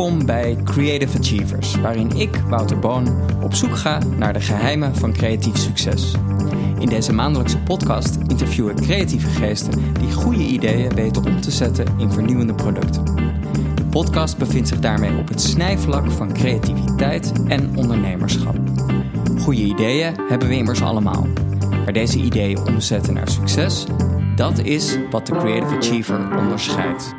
Welkom bij Creative Achievers, waarin ik, Wouter Boon, op zoek ga naar de geheimen van creatief succes. In deze maandelijkse podcast interview ik creatieve geesten die goede ideeën weten om te zetten in vernieuwende producten. De podcast bevindt zich daarmee op het snijvlak van creativiteit en ondernemerschap. Goede ideeën hebben we immers allemaal. Maar deze ideeën omzetten naar succes, dat is wat de Creative Achiever onderscheidt.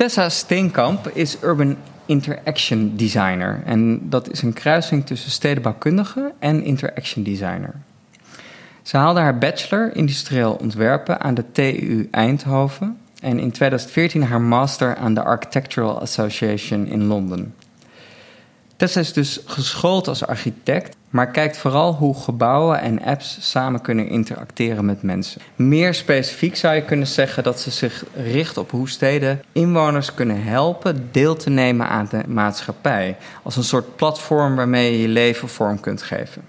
Tessa Steenkamp is Urban Interaction Designer. En dat is een kruising tussen stedenbouwkundige en interaction designer. Ze haalde haar bachelor industrieel ontwerpen aan de TU Eindhoven en in 2014 haar master aan de Architectural Association in Londen. Tessa is dus geschoold als architect, maar kijkt vooral hoe gebouwen en apps samen kunnen interacteren met mensen. Meer specifiek zou je kunnen zeggen dat ze zich richt op hoe steden inwoners kunnen helpen deel te nemen aan de maatschappij. Als een soort platform waarmee je je leven vorm kunt geven.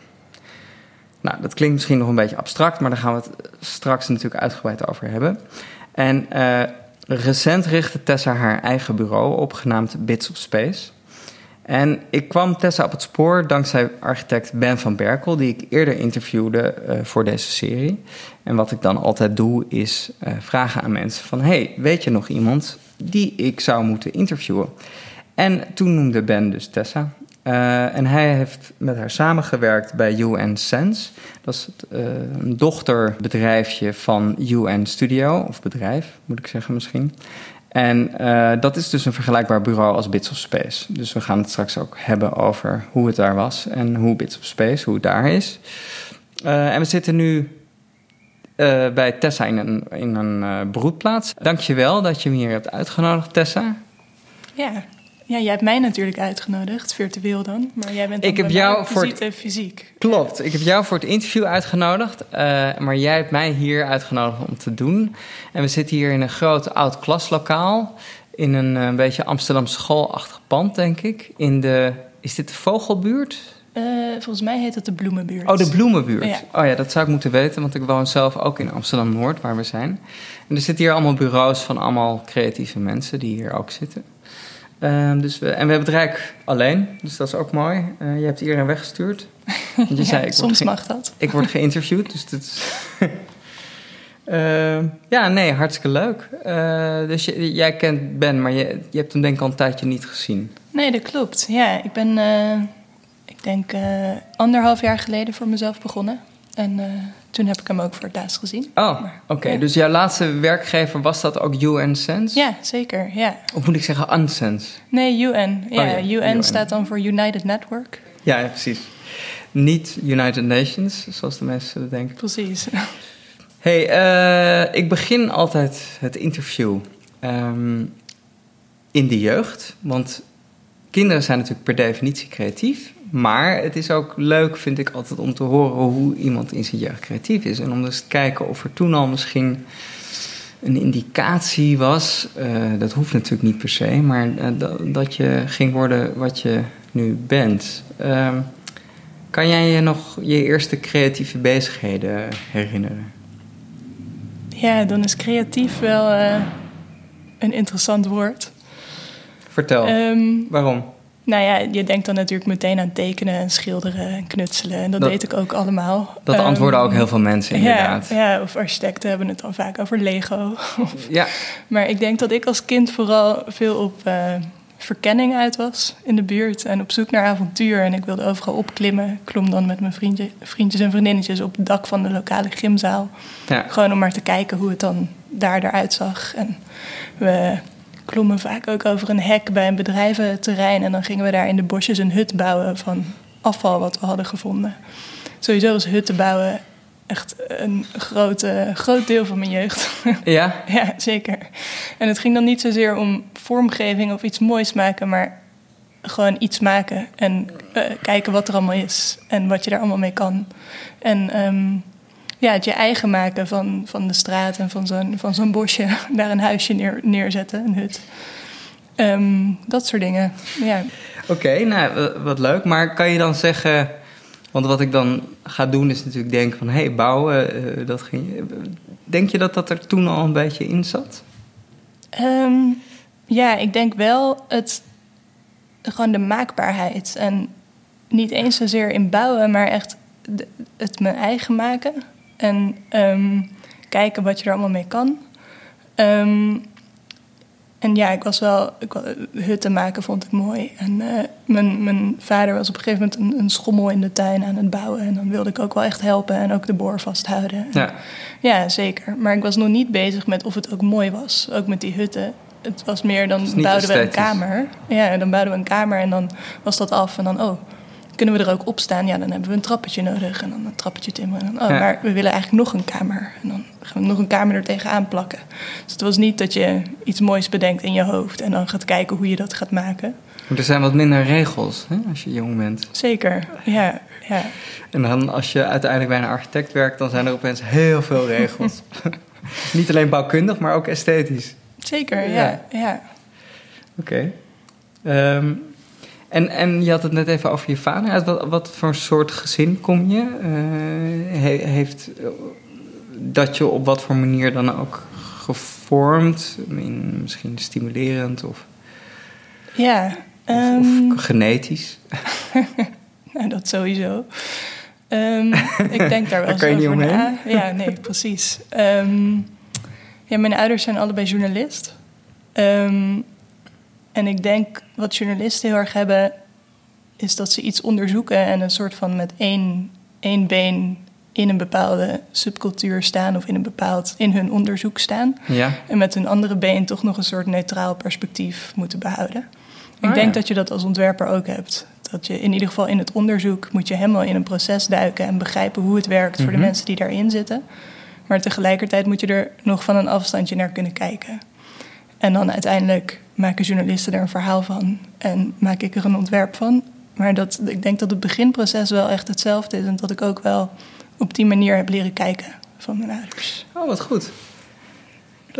Nou, dat klinkt misschien nog een beetje abstract, maar daar gaan we het straks natuurlijk uitgebreid over hebben. En uh, recent richtte Tessa haar eigen bureau op, genaamd Bits of Space. En ik kwam Tessa op het spoor dankzij architect Ben van Berkel, die ik eerder interviewde uh, voor deze serie. En wat ik dan altijd doe, is uh, vragen aan mensen van... hey, weet je nog iemand die ik zou moeten interviewen? En toen noemde Ben dus Tessa. Uh, en hij heeft met haar samengewerkt bij UN Sense. Dat is een dochterbedrijfje van UN Studio, of bedrijf moet ik zeggen misschien. En uh, dat is dus een vergelijkbaar bureau als Bits of Space. Dus we gaan het straks ook hebben over hoe het daar was en hoe Bits of Space, hoe daar is. en we zitten nu bij Tessa in een, in een broedplaats. Dank je wel dat je me hier hebt uitgenodigd, Tessa. Ja, ja, jij hebt mij natuurlijk uitgenodigd, virtueel dan. Maar jij bent ik heb jou voor het... fysiek. Klopt, ik heb jou voor het interview uitgenodigd. Uh, maar jij hebt mij hier uitgenodigd om te doen. En we zitten hier in een groot oud klaslokaal. In een, een beetje Amsterdam schoolachtig pand, denk ik. In de, is dit de Vogelbuurt? Uh, volgens mij heet het de Bloemenbuurt. Oh, de Bloemenbuurt. Ja. Oh ja, dat zou ik moeten weten, want ik woon zelf ook in Amsterdam-Noord, waar we zijn. En er zitten hier allemaal bureaus van allemaal creatieve mensen die hier ook zitten. Uh, dus we, en we hebben het Rijk alleen, dus dat is ook mooi. Uh, je hebt iedereen weggestuurd. Want je ja, zei, ik soms mag dat. Ik word geïnterviewd, dus dat is... uh, ja, nee, hartstikke leuk. dus je, jij kent Ben, maar je, je hebt hem denk ik al een tijdje niet gezien. Nee, dat klopt. Ja, ik ben, ik denk, anderhalf jaar geleden voor mezelf begonnen. En toen heb ik hem ook voor het laatst gezien. Oh, oké. Okay. Ja. Dus jouw laatste werkgever was dat ook UN Sense? Ja, zeker. Ja. Of moet ik zeggen UnSense? Nee, UN. Ja, oh, ja. UN, UN, staat dan voor United Network. Ja, ja, precies. Niet United Nations, zoals de mensen denken. Precies. hey, uh, ik begin altijd het interview um, in de jeugd. Want kinderen zijn natuurlijk per definitie creatief. Maar het is ook leuk, vind ik altijd, om te horen hoe iemand in zijn jeugd creatief is. En om dus te kijken of er toen al misschien een indicatie was. Uh, dat hoeft natuurlijk niet per se, maar uh, dat, dat, je ging worden wat je nu bent. Uh, kan jij je nog je eerste creatieve bezigheden herinneren? Ja, dan is creatief wel uh, een interessant woord. Vertel, um, waarom? Nou ja, je denkt dan natuurlijk meteen aan tekenen en schilderen en knutselen. En dat, dat deed ik ook allemaal. Dat um, antwoorden ook heel veel mensen inderdaad. Ja, ja, of architecten hebben het dan vaak over Lego. ja. Maar ik denk dat ik als kind vooral veel op uh, verkenning uit was in de buurt. En op zoek naar avontuur. En ik wilde overal opklimmen. Ik klom dan met mijn vriendje, vriendjes en vriendinnetjes op het dak van de lokale gymzaal. Ja. Gewoon om maar te kijken hoe het dan daar eruit zag. En we klommen vaak ook over een hek bij een bedrijventerrein. En dan gingen we daar in de bosjes een hut bouwen van afval wat we hadden gevonden. Sowieso is hutten bouwen echt een grote, groot deel van mijn jeugd. Ja? ja, zeker. En het ging dan niet zozeer om vormgeving of iets moois maken, maar gewoon iets maken en uh, kijken wat er allemaal is en wat je daar allemaal mee kan. En um, ja, het je eigen maken van, van de straat en van zo'n, van zo'n bosje. Daar een huisje neer, neerzetten, een hut. Um, dat soort dingen, ja. Oké, okay, nou, wat leuk. Maar kan je dan zeggen... Want wat ik dan ga doen is natuurlijk denken van... hé, hey, bouwen, uh, dat ging... Denk je dat dat er toen al een beetje in zat? Um, ja, ik denk wel het gewoon de maakbaarheid. En niet eens zozeer in bouwen, maar echt het mijn eigen maken. En ehm, kijken wat je er allemaal mee kan. Ehm, en ja, ik was wel. Ik, hutten maken vond ik mooi. En eh, mijn, mijn vader was op een gegeven moment een, een, schommel in de tuin aan het bouwen. En dan wilde ik ook wel echt helpen en ook de boor vasthouden. Ja. ja, zeker. Maar ik was nog niet bezig met of het ook mooi was. Ook met die hutten. Het was meer dan bouwden we een kamer. Ja, dan bouwden we een kamer en dan was dat af. En dan, oh, kunnen we er ook op staan? Ja, dan hebben we een trappetje nodig. En dan een trappetje timmeren. En dan, oh, maar we willen eigenlijk nog een kamer. En dan gaan we nog een kamer er tegenaan plakken. Dus het was niet dat je iets moois bedenkt in je hoofd... en dan gaat kijken hoe je dat gaat maken. Maar er zijn wat minder regels hè, als je jong bent. Zeker, ja, ja. En dan als je uiteindelijk bij een architect werkt... dan zijn er opeens heel veel regels. niet alleen bouwkundig, maar ook esthetisch. Zeker, ja. ja. Oké. Ehm, en, en je had het net even over je vader. Uit wat, wat voor soort gezin kom je? Uh, heeft dat je op wat voor manier dan ook gevormd? Misschien stimulerend of, ja, of, of ehm, genetisch? nou, dat sowieso. Um, ik denk daar wel eens kan je over na. Ja, nee, precies. Um, ja, mijn ouders zijn allebei journalist. Um, en ik denk wat journalisten heel erg hebben, is dat ze iets onderzoeken en een soort van met één, één been in een bepaalde subcultuur staan of in een bepaald in hun onderzoek staan. Ja. En met hun andere been toch nog een soort neutraal perspectief moeten behouden. ik oh, denk dat je dat als ontwerper ook hebt. Dat je in ieder geval in het onderzoek moet je helemaal in een proces duiken en begrijpen hoe het werkt voor de mhm. mensen die daarin zitten. Maar tegelijkertijd moet je er nog van een afstandje naar kunnen kijken. En dan uiteindelijk maken journalisten er een verhaal van en maak ik er een ontwerp van. Maar dat, ik denk dat het beginproces wel echt hetzelfde is en dat ik ook wel op die manier heb leren kijken van mijn ouders. Oh, wat goed.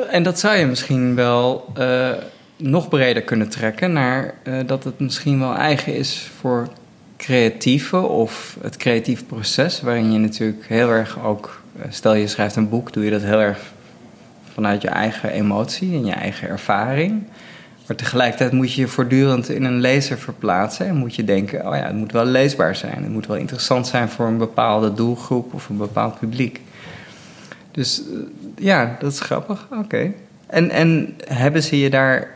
En dat zou je misschien wel uh, nog breder kunnen trekken naar uh, dat het misschien wel eigen is voor creatieve of het creatieve proces, waarin je natuurlijk heel erg ook, uh, stel je schrijft een boek, doe je dat heel erg vanuit je eigen emotie en je eigen ervaring. Maar tegelijkertijd moet je je voortdurend in een lezer verplaatsen. En moet je denken, oh ja, het moet wel leesbaar zijn. Het moet wel interessant zijn voor een bepaalde doelgroep of een bepaald publiek. Dus eh, ja, dat is grappig. Oké. En, en hebben ze je daar,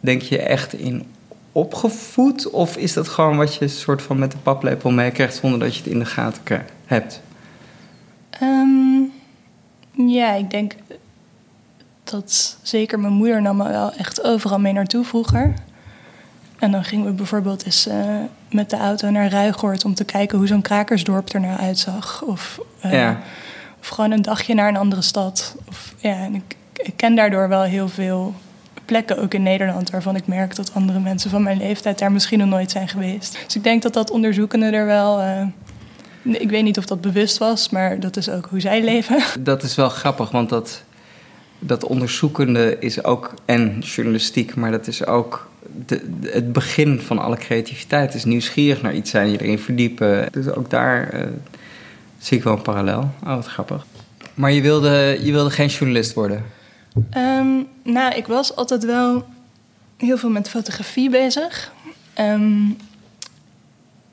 denk je, echt in opgevoed? Of is dat gewoon wat je soort van met de paplepel meekrijgt zonder dat je het in de gaten hebt? Ehm, ja, ik denk dat zeker mijn moeder nam me wel echt overal mee naartoe vroeger. En dan gingen we bijvoorbeeld eens uh, met de auto naar Ruigoort om te kijken hoe zo'n krakersdorp er nou uitzag. Of, uh, ja. of gewoon een dagje naar een andere stad. Of, ja, en ik, ik, ken daardoor wel heel veel plekken, ook in Nederland, waarvan ik merk dat andere mensen van mijn leeftijd daar misschien nog nooit zijn geweest. Dus ik denk dat dat onderzoekende er wel. Uh, ik weet niet of dat bewust was, maar dat is ook hoe zij leven. Dat is wel grappig, want dat dat onderzoekende is ook en journalistiek, maar dat is ook de, het begin van alle creativiteit. Is nieuwsgierig naar iets zijn, je erin verdiepen. Dus ook daar uh, zie ik wel een parallel. Oh, wat grappig. Maar je wilde, je wilde geen journalist worden? Um, nou, ik was altijd wel heel veel met fotografie bezig. Um,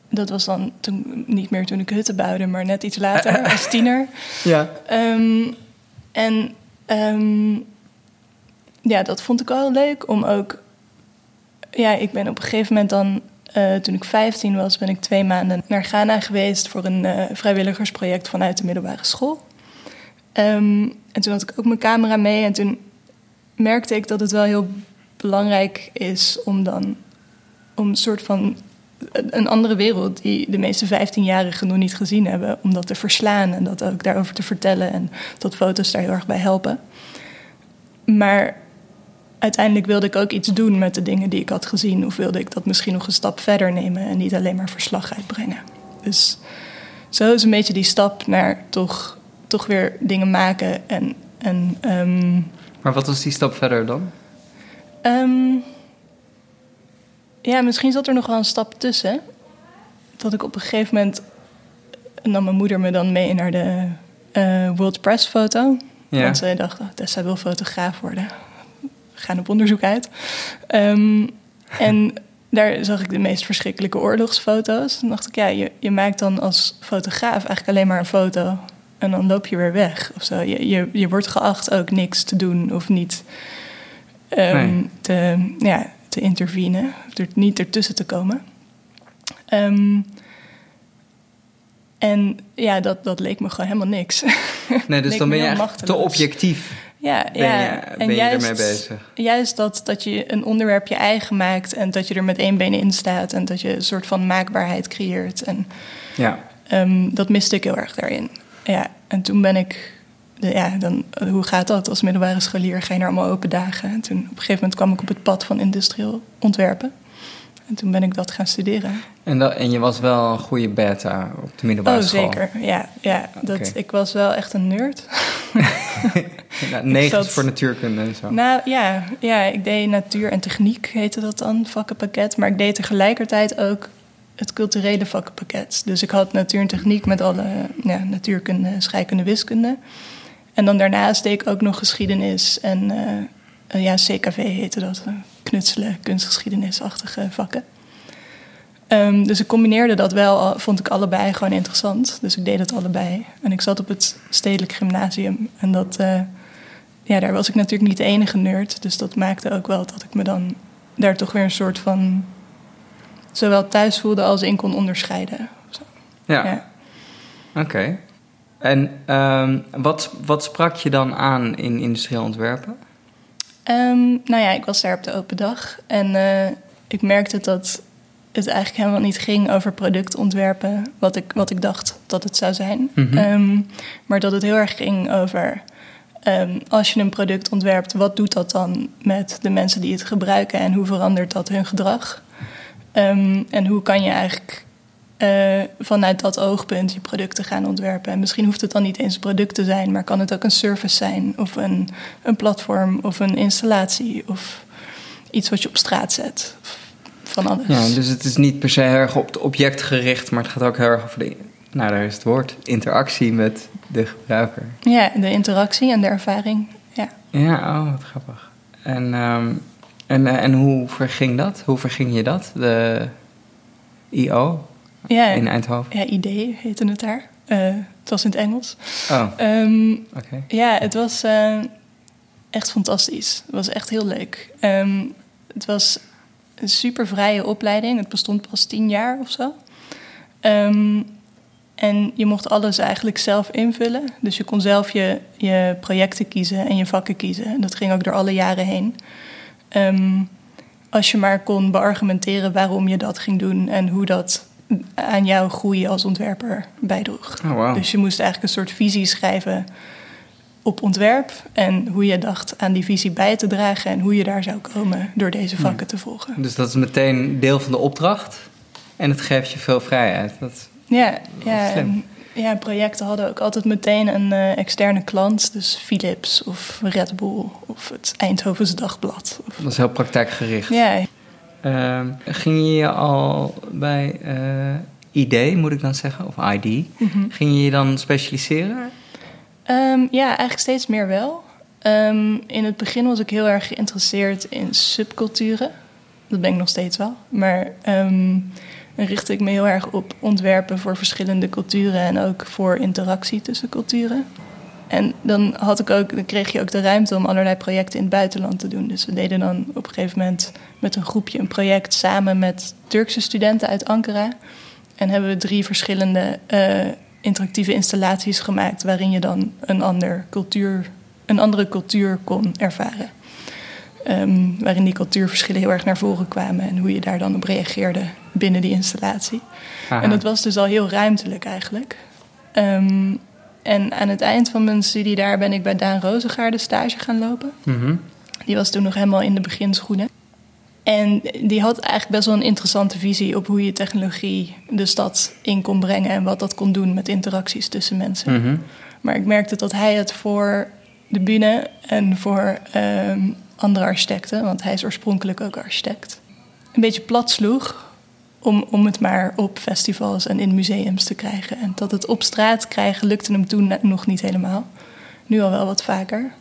dat was dan toen, niet meer toen ik hutten bouwde, maar net iets later als tiener. Ja. Um, en Ehm, ja, dat vond ik wel leuk om ook. Ja, ik ben op een gegeven moment dan, uh, toen ik 15 was, ben ik twee maanden naar Ghana geweest voor een uh, vrijwilligersproject vanuit de middelbare school. Um, en toen had ik ook mijn camera mee en toen merkte ik dat het wel heel belangrijk is om dan om een soort van een andere wereld die de meeste 15-jarigen nog niet gezien hebben, om dat te verslaan en dat ook daarover te vertellen en dat foto's daar heel erg bij helpen. Maar uiteindelijk wilde ik ook iets doen met de dingen die ik had gezien, of wilde ik dat misschien nog een stap verder nemen en niet alleen maar verslag uitbrengen. Dus zo is een beetje die stap naar toch, toch weer dingen maken en. en um, maar wat was die stap verder dan? Um, ja, misschien zat er nog wel een stap tussen. Dat ik op een gegeven moment nam mijn moeder me dan mee naar de uh, World Press foto. Ja. Want zij dacht, oh, Tessa wil fotograaf worden. We gaan op onderzoek uit. Um, en daar zag ik de meest verschrikkelijke oorlogsfoto's. Dan dacht ik, ja, je, je maakt dan als fotograaf eigenlijk alleen maar een foto. En dan loop je weer weg of zo. Je, je, je wordt geacht ook niks te doen of niet um, te, ja, te intervenen. Er, niet ertussen te komen. Um, en ja, dat, dat leek me gewoon helemaal niks. Nee, dus dan ben je te objectief. Ja, ben ja. Je, ben en juist, ermee bezig? Juist dat, dat je een onderwerp je eigen maakt en dat je er met één been in staat en dat je een soort van maakbaarheid creëert. En ja. Um, dat miste ik heel erg daarin. Ja, en toen ben ik, ja, dan, hoe gaat dat? Als middelbare scholier ga je naar allemaal open dagen. En toen op een gegeven moment kwam ik op het pad van industrieel ontwerpen. En toen ben ik dat gaan studeren. En, dat, en je was wel een goede beta op de middelbare oh, school? Oh, zeker. Ja, ja dat, ik was wel echt een nerd. nou, negen voor natuurkunde en zo. Nou ja, ja, ik deed natuur en techniek, heette dat dan, vakkenpakket. Maar ik deed tegelijkertijd ook het culturele vakkenpakket. Dus ik had natuur en techniek met alle ja, natuurkunde, scheikunde, wiskunde. En dan daarnaast deed ik ook nog geschiedenis en uh, ja, CKV heette dat knutselen, kunstgeschiedenisachtige vakken. Um, dus ik combineerde dat wel, vond ik allebei gewoon interessant. Dus ik deed het allebei. En ik zat op het stedelijk gymnasium. En dat, uh, ja, daar was ik natuurlijk niet de enige nerd. Dus dat maakte ook wel dat ik me dan daar toch weer een soort van... zowel thuis voelde als in kon onderscheiden. Ja. ja. Oké. En um, wat, wat sprak je dan aan in industrieel ontwerpen? Um, nou ja, ik was daar op de open dag en uh, ik merkte dat het eigenlijk helemaal niet ging over productontwerpen, wat ik, wat ik dacht dat het zou zijn. Mm -hmm. um, maar dat het heel erg ging over um, als je een product ontwerpt, wat doet dat dan met de mensen die het gebruiken en hoe verandert dat hun gedrag? en hoe kan je eigenlijk uh, vanuit dat oogpunt je producten gaan ontwerpen. En misschien hoeft het dan niet eens een product te zijn, maar kan het ook een service zijn, of een, een platform, of een installatie, of iets wat je op straat zet. Van alles. Ja, dus het is niet per se heel erg op het object gericht, maar het gaat ook heel erg over de, nou daar is het woord, interactie met de gebruiker. Ja, de interactie en de ervaring. Ja, ja oh, wat grappig. En, um, en, en hoe verging dat? Hoe verging je dat? De IO? Ja, in Eindhoven? Ja, idee heette het daar. Uh, het was in het Engels. Oh, um, okay. Ja, het was uh, echt fantastisch. Het was echt heel leuk. Um, het was een super vrije opleiding. Het bestond pas tien jaar of zo. Um, en je mocht alles eigenlijk zelf invullen. Dus je kon zelf je, je projecten kiezen en je vakken kiezen. En dat ging ook door alle jaren heen. als je maar kon beargumenteren waarom je dat ging doen en hoe dat aan jouw groei als ontwerper bijdroeg. Oh, wow. Dus je moest eigenlijk een soort visie schrijven op ontwerp en hoe je dacht aan die visie bij te dragen en hoe je daar zou komen door deze vakken te volgen. Dus dat is meteen deel van de opdracht en het geeft je veel vrijheid. Dat, ja, ja, en, ja, projecten hadden ook altijd meteen een uh, externe klant, dus Philips of Red Bull of het Eindhovense Dagblad. Of... Dat is heel praktijkgericht. Ja. Uh, ging je al bij uh, ID, moet ik dan zeggen, of ID, mm -hmm. ging je je dan specialiseren? Um, ja, eigenlijk steeds meer wel. Um, in het begin was ik heel erg geïnteresseerd in subculturen. Dat ben ik nog steeds wel. Maar um, dan richtte ik me heel erg op ontwerpen voor verschillende culturen en ook voor interactie tussen culturen. En dan, had ik ook, dan kreeg je ook de ruimte om allerlei projecten in het buitenland te doen. Dus we deden dan op een gegeven moment met een groepje een project samen met Turkse studenten uit Ankara. En hebben we drie verschillende uh, interactieve installaties gemaakt waarin je dan een, ander cultuur, een andere cultuur kon ervaren. Um, waarin die cultuurverschillen heel erg naar voren kwamen en hoe je daar dan op reageerde binnen die installatie. Aha. En dat was dus al heel ruimtelijk eigenlijk. Um, en aan het eind van mijn studie daar ben ik bij Daan Rozengaarde stage gaan lopen. Mm -hmm. Die was toen nog helemaal in de beginschoenen. En die had eigenlijk best wel een interessante visie op hoe je technologie de stad in kon brengen en wat dat kon doen met interacties tussen mensen. Mm -hmm. Maar ik merkte dat hij het voor de bühne en voor um, andere architecten, want hij is oorspronkelijk ook architect, een beetje plat sloeg om, om het maar op festivals en in museums te krijgen. En dat het op straat krijgen lukte hem toen nog niet helemaal. Nu al wel wat vaker.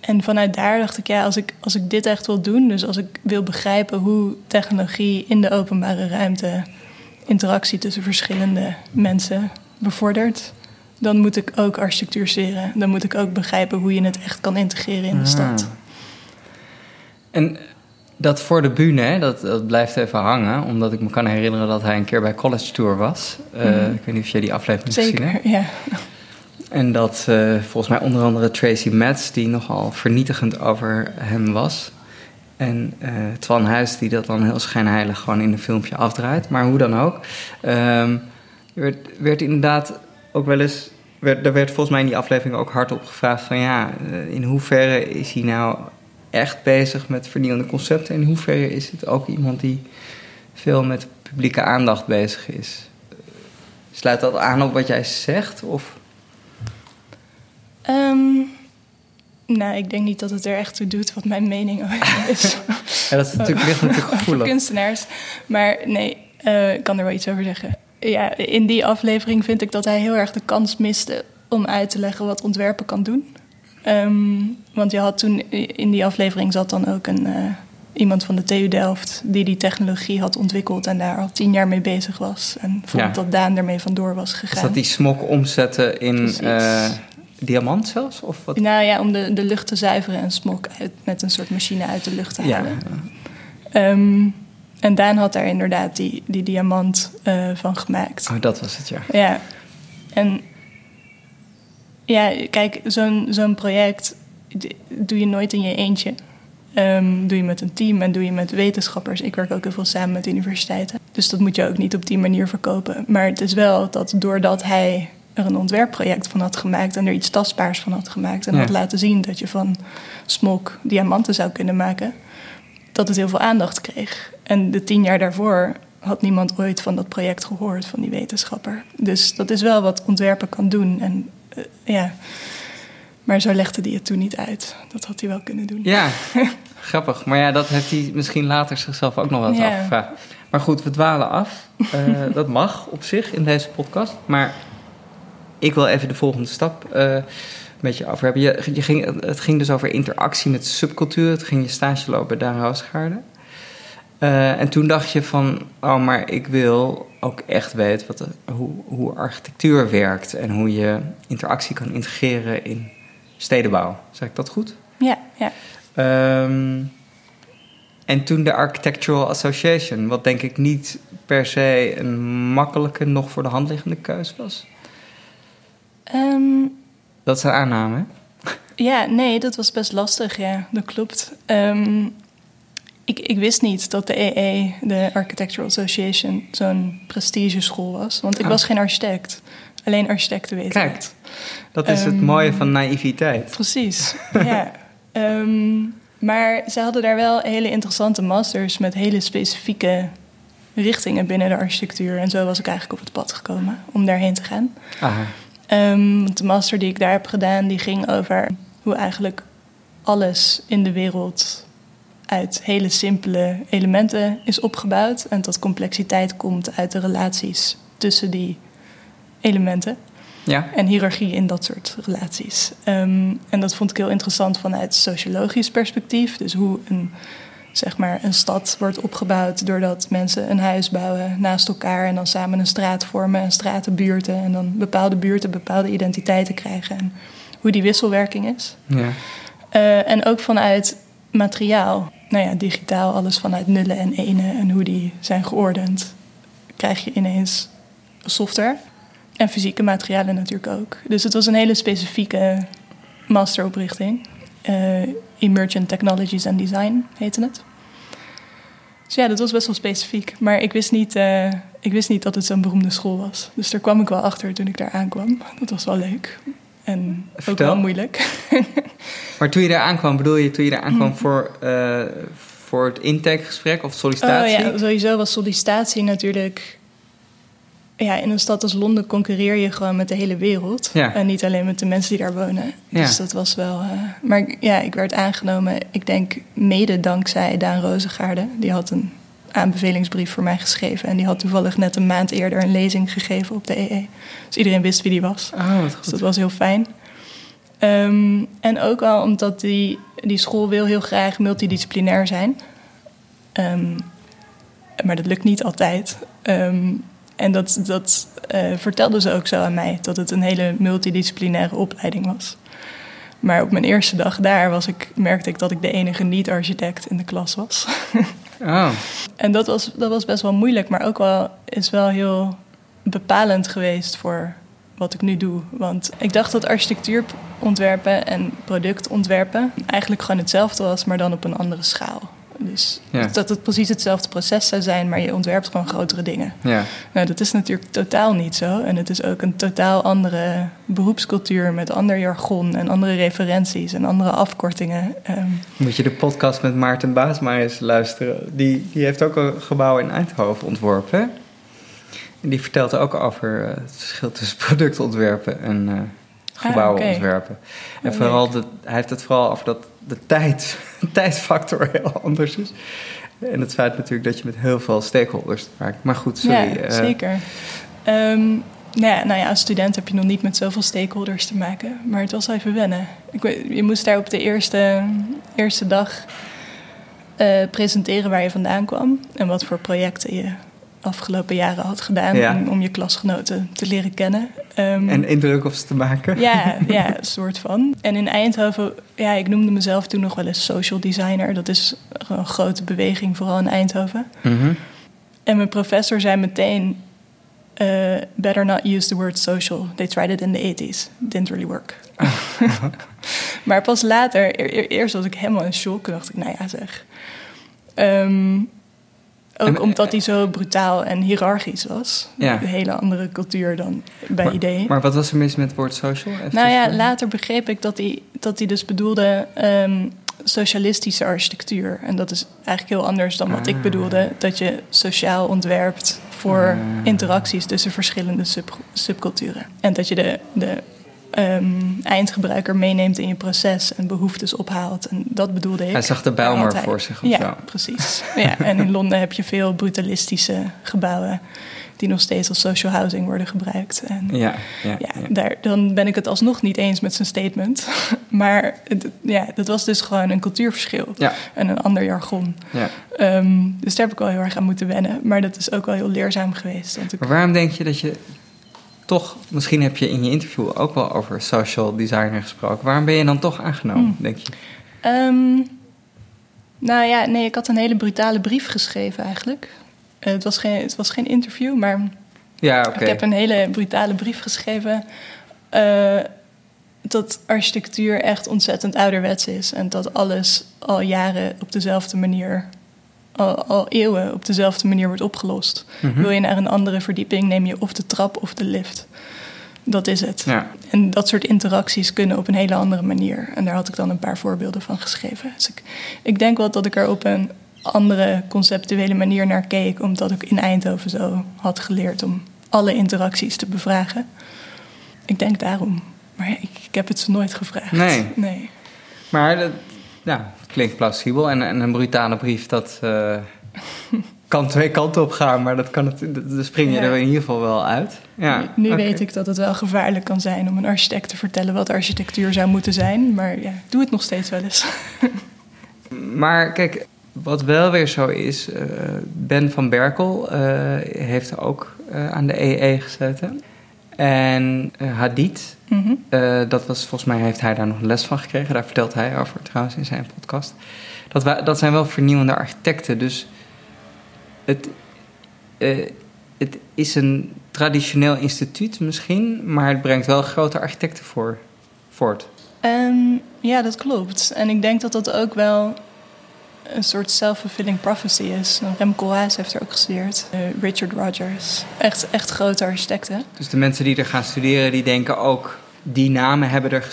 En vanuit daar dacht ik, ja, als ik, als ik dit echt wil doen, dus als ik wil begrijpen hoe technologie in de openbare ruimte interactie tussen verschillende mensen bevordert, dan moet ik ook architectuur studeren. Dan moet ik ook begrijpen hoe je het echt kan integreren in de ah. stad. En dat voor de bühne, dat, dat blijft even hangen, omdat ik me kan herinneren dat hij een keer bij College Tour was. Uh, Ik weet niet of jij die aflevering Zeker, gezien hebt. ja. En dat uh, volgens mij onder andere Tracy Metz, die nogal vernietigend over hem was. En uh, Twan Huis, die dat dan heel schijnheilig gewoon in een filmpje afdraait. Maar hoe dan ook. Um, werd, inderdaad ook wel eens. Werd, er werd volgens mij in die aflevering ook hardop gevraagd: van ja, in hoeverre is hij nou echt bezig met vernieuwende concepten. En in hoeverre is het ook iemand die veel met publieke aandacht bezig is? Sluit dat aan op wat jij zegt? Of? Um, nou, ik denk niet dat het er echt toe doet wat mijn mening is. ja, dat is natuurlijk, ligt natuurlijk gevoelig. Kunstenaars. Maar nee, uh, ik kan er wel iets over zeggen. Ja, in die aflevering vind ik dat hij heel erg de kans miste om uit te leggen wat ontwerpen kan doen. Um, want je had toen in die aflevering zat dan ook een, uh, iemand van de TU Delft die die technologie had ontwikkeld en daar al tien jaar mee bezig was. En vond ja. dat Daan ermee vandoor was gegaan. Is dat die smok omzetten in uh, diamant zelfs? Of wat? Nou ja, om de, de lucht te zuiveren en smok uit, met een soort machine uit de lucht te halen. Ja. Um, en Daan had daar inderdaad die, die diamant uh, van gemaakt. Oh, dat was het, ja. Ja. En ja, kijk, zo'n zo'n project doe je nooit in je eentje. Um, doe je met een team en doe je met wetenschappers. Ik werk ook heel veel samen met universiteiten. Dus dat moet je ook niet op die manier verkopen. Maar het is wel dat doordat hij er een ontwerpproject van had gemaakt en er iets tastbaars van had gemaakt en had laten zien dat je van smok diamanten zou kunnen maken, dat het heel veel aandacht kreeg. En de tien jaar daarvoor had niemand ooit van dat project gehoord, van die wetenschapper. Dus dat is wel wat ontwerpen kan doen. En uh, ja. Maar zo legde hij het toen niet uit. Dat had hij wel kunnen doen. Ja, grappig. Maar ja, dat heeft hij misschien later zichzelf ook nog wel eens ja. afgevraagd. Maar goed, we dwalen af. Uh, dat mag op zich in deze podcast. Maar ik wil even de volgende stap uh, een beetje over hebben. Je, je ging, het ging dus over interactie met subcultuur. Het ging je stage lopen Daan Roosgaarden. Uh, en toen dacht je van, oh, maar ik wil ook echt weten wat hoe, hoe architectuur werkt en hoe je interactie kan integreren in stedenbouw. Zeg ik dat goed? Ja, ja. Um, en toen de Architectural Association, wat denk ik niet per se een makkelijke, nog voor de hand liggende keus was. Um, dat is een aanname. Ja, nee, dat was best lastig, ja, dat klopt. Um, ik, ik wist niet dat de EE, de Architectural Association, zo'n prestigeschool was. Want ik oh. was geen architect. Alleen architecten weten Kijk, dat is het ehm, mooie van naïviteit. Precies, ja. Um, maar ze hadden daar wel hele interessante masters met hele specifieke richtingen binnen de architectuur. En zo was ik eigenlijk op het pad gekomen om daarheen te gaan. Um, de master die ik daar heb gedaan, die ging over hoe eigenlijk alles in de wereld uit hele simpele elementen is opgebouwd. En tot complexiteit komt uit de relaties tussen die elementen. Ja. En hiërarchie in dat soort relaties. Um, en dat vond ik heel interessant vanuit sociologisch perspectief. Dus hoe een, zeg maar, een stad wordt opgebouwd doordat mensen een huis bouwen naast elkaar en dan samen een straat vormen en stratenbuurten. En dan bepaalde buurten bepaalde identiteiten krijgen. En hoe die wisselwerking is. Ja. Uh, en ook vanuit materiaal nou ja, digitaal alles vanuit nullen en enen en hoe die zijn geordend, krijg je ineens software. En fysieke materialen natuurlijk ook. Dus het was een hele specifieke masteroprichting. Uh, Emergent Technologies and Design heette het. Dus ja, dat was best wel specifiek. Maar ik wist niet, uh, ik wist niet dat het zo'n beroemde school was. Dus daar kwam ik wel achter toen ik daar aankwam. Dat was wel leuk. En ook wel moeilijk. maar toen je daar aankwam, bedoel je toen je daar aankwam voor, uh, voor het intakegesprek of sollicitatie? Oh ja, sowieso was sollicitatie natuurlijk... Ja, in een stad als Londen concurreer je gewoon met de hele wereld. Ja. En niet alleen met de mensen die daar wonen. Ja. Dus dat was wel... Uh, maar ja, ik werd aangenomen, ik denk mede dankzij Daan Rozengaarde. Die had een aanbevelingsbrief voor mij geschreven. En die had toevallig net een maand eerder een lezing gegeven op de EE. Dus iedereen wist wie die was. Oh, goed. Dus dat was heel fijn. Ehm, en ook wel omdat die, die school wil heel graag multidisciplinair zijn. Um, maar dat lukt niet altijd. Um, en dat, dat uh, vertelde ze ook zo aan mij, dat het een hele multidisciplinaire opleiding was. Maar op mijn eerste dag daar was ik, merkte ik dat ik de enige niet-architect in de klas was. oh. En dat was, dat was best wel moeilijk, maar ook wel, is wel heel bepalend geweest voor wat ik nu doe. Want ik dacht dat architectuurontwerpen en productontwerpen eigenlijk gewoon hetzelfde was, maar dan op een andere schaal. Dus dat het precies hetzelfde proces zou zijn, maar je ontwerpt gewoon grotere dingen. Ja. Nou, dat is natuurlijk totaal niet zo. En het is ook een totaal andere beroepscultuur met ander jargon en andere referenties en andere afkortingen. Ehm, Moet je de podcast met Maarten Baasma eens luisteren? Die, die heeft ook een gebouw in Eindhoven ontworpen. En die vertelt ook over eh, het verschil tussen productontwerpen en uh, gebouwen ontwerpen. En vooral, de, hij heeft het vooral over dat de tijd, tijdfactor heel anders is. En het feit natuurlijk dat je met heel veel stakeholders maakt. Maar goed, sorry. Ja, eh. zeker. Um, nou, ja, nou ja, als student heb je nog niet met zoveel stakeholders te maken. Maar het was even wennen. Ik, je moest daar op de eerste, eerste dag uh, presenteren waar je vandaan kwam. En wat voor projecten je afgelopen jaren had gedaan om, om, je klasgenoten te leren kennen. Um, en indruk op ze te maken. Ja, ja, een soort van. En in Eindhoven, ja, ik noemde mezelf toen nog wel eens social designer. Dat is een grote beweging, vooral in Eindhoven. Mm En mijn professor zei meteen, uh, better not use the word social. They tried it in the 80s. Didn't really work. maar pas later, eerst was ik helemaal in shock. dacht ik, nou ja zeg... Um, ook omdat hij zo brutaal en hiërarchisch was. Ja. Een hele andere cultuur dan bij maar, idee. Maar wat was er mis met het woord social? nou ja, later begreep ik dat hij, dat hij dus bedoelde ehm, socialistische architectuur. En dat is eigenlijk heel anders dan wat ik ah. bedoelde. Dat je sociaal ontwerpt voor ah. interacties tussen verschillende sub, subculturen. En dat je de, de um, eindgebruiker meeneemt in je proces en behoeftes ophaalt. En dat bedoelde ik. Hij zag de Bijlmer voor zich. ja, precies. ja, en in Londen heb je veel brutalistische gebouwen die nog steeds als social housing worden gebruikt. En ja, ja, ja, Daar, dan ben ik het alsnog niet eens met zijn statement. Maar ja, dat was dus gewoon een cultuurverschil ja. en een ander jargon. Ja. Ehm, dus daar heb ik wel heel erg aan moeten wennen. Maar dat is ook wel heel leerzaam geweest. Want ik... Maar waarom denk je dat je toch, misschien heb je in je interview ook wel over social designer gesproken. Waarom ben je dan toch aangenomen, hmm. denk je? Ehm, nou ja, nee, ik had een hele brutale brief geschreven eigenlijk. Uh, het, was geen, het was geen interview, maar ja, okay. ik heb een hele brutale brief geschreven. Uh, dat architectuur echt ontzettend ouderwets is. En dat alles al jaren op dezelfde manier al, eeuwen op dezelfde manier wordt opgelost. Mhm. Wil je naar een andere verdieping, neem je of de trap of de lift. Dat is het. Ja. En dat soort interacties kunnen op een hele andere manier. En daar had ik dan een paar voorbeelden van geschreven. Dus ik, ik denk wel dat ik er op een andere conceptuele manier naar keek, omdat ik in Eindhoven zo had geleerd om alle interacties te bevragen. Ik denk daarom. Maar ik, ik heb het ze nooit gevraagd. Nee. nee. Maar dat, ja, klinkt plausibel. En, en een brutale brief, dat uh, kan twee kanten op gaan, maar dat kan het, dan spring je er in ieder geval wel uit. Ja, nu, weet ik dat het wel gevaarlijk kan zijn om een architect te vertellen wat architectuur zou moeten zijn, maar ja, doe het nog steeds wel eens. maar kijk, wat wel weer zo is, uh, Ben van Berkel uh, heeft ook aan de EE gezeten. En uh, Mhm. eh, dat was volgens mij heeft hij daar nog les van gekregen. Daar vertelt hij over trouwens in zijn podcast. Dat, dat zijn wel vernieuwende architecten. Dus het, uh, het is een traditioneel instituut misschien, maar het brengt wel grote architecten voor, voort. Um, ja, dat klopt. En ik denk dat dat ook wel een soort self-fulfilling prophecy is. Rem Koolhaas heeft er ook gestudeerd. Uh, Richard Rogers. Echt, echt grote architecten. Dus de mensen die er gaan studeren, die denken ook... die namen hebben er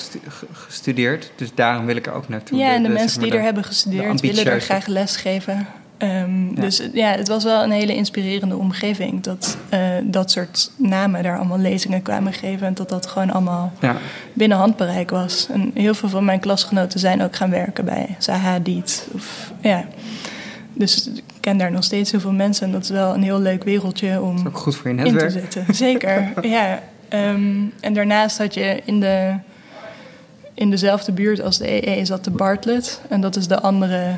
gestudeerd, dus daarom wil ik er ook naartoe. Ja, en de, mensen die er hebben gestudeerd willen er graag les Ehm, dus ja, het was wel een hele inspirerende omgeving. Dat uh, dat soort namen daar allemaal lezingen kwamen geven. En dat dat gewoon allemaal ja. binnen handbereik was. En heel veel van mijn klasgenoten zijn ook gaan werken bij Zaha Diet. Of, ja. Dus ik ken daar nog steeds heel veel mensen. En dat is wel een heel leuk wereldje om ook goed voor je netwerk. in te zitten. Zeker, ja. Um, en daarnaast had je in de in dezelfde buurt als de EE zat de Bartlett. En dat is de andere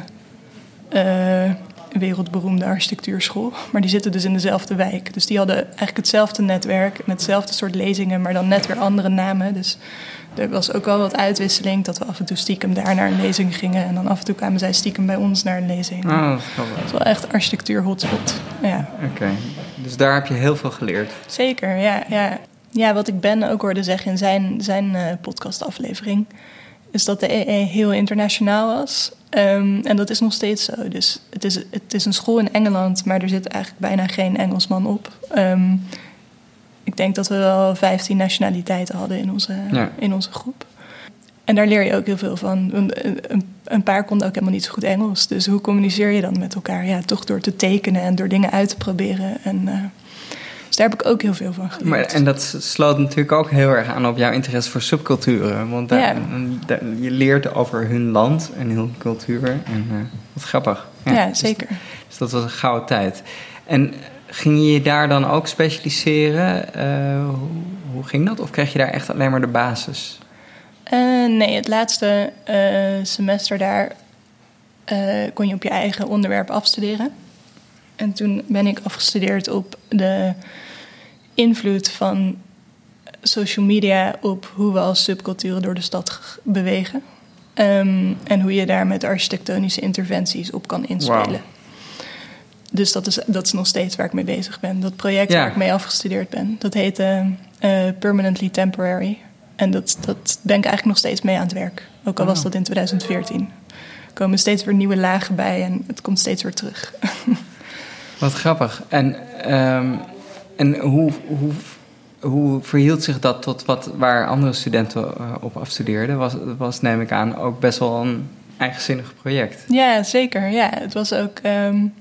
uh, wereldberoemde architectuurschool. Maar die zitten dus in dezelfde wijk. Dus die hadden eigenlijk hetzelfde netwerk met hetzelfde soort lezingen, maar dan net weer andere namen. Dus er was ook wel wat uitwisseling, dat we af en toe stiekem daar naar een lezing gingen. En dan af en toe kwamen zij stiekem bij ons naar een lezing. Oh, dat is wel echt architectuur hotspot. Ja. Oké, dus daar heb je heel veel geleerd. Zeker, ja. ja. Ja, wat ik Ben ook hoorde zeggen in zijn, zijn uh, podcastaflevering... is dat de EE heel internationaal was. Ehm, en dat is nog steeds zo. Dus het is, het is een school in Engeland, maar er zit eigenlijk bijna geen Engelsman op. Ehm, ik denk dat we wel 15 nationaliteiten hadden in onze, in onze groep. En daar leer je ook heel veel van. Een, een, paar konden ook helemaal niet zo goed Engels. Dus hoe communiceer je dan met elkaar? Ja, toch door te tekenen en door dingen uit te proberen. En, uh, dus daar heb ik ook heel veel van geleerd. Maar, en dat sloot natuurlijk ook heel erg aan op jouw interesse voor subculturen. Want daar, je leert over hun land en hun cultuur. En uh, wat grappig. Ja, ja dus zeker. Dus, dat was een gouden tijd. En ging je daar dan ook specialiseren? Uh, hoe, hoe, ging dat? Of kreeg je daar echt alleen maar de basis? Uh, nee, het laatste semester daar kon je op je eigen onderwerp afstuderen. En toen ben ik afgestudeerd op de invloed van social media op hoe we als subculturen door de stad bewegen. Um, en hoe je daar met architectonische interventies op kan inspelen. Dus dat is, dat is nog steeds waar ik mee bezig ben. Dat project waar ik mee afgestudeerd ben, dat heet uh, Permanently Temporary. En dat, dat ben ik eigenlijk nog steeds mee aan het werk. Ook al was dat in 2014. Er komen steeds weer nieuwe lagen bij en het komt steeds weer terug. Wat grappig. En, um, en hoe, hoe, hoe verhield zich dat tot wat, waar andere studenten uh, op afstudeerden? Was, was, neem ik aan, ook best wel een eigenzinnig project. Ja, zeker. Ja, het was ook... Um,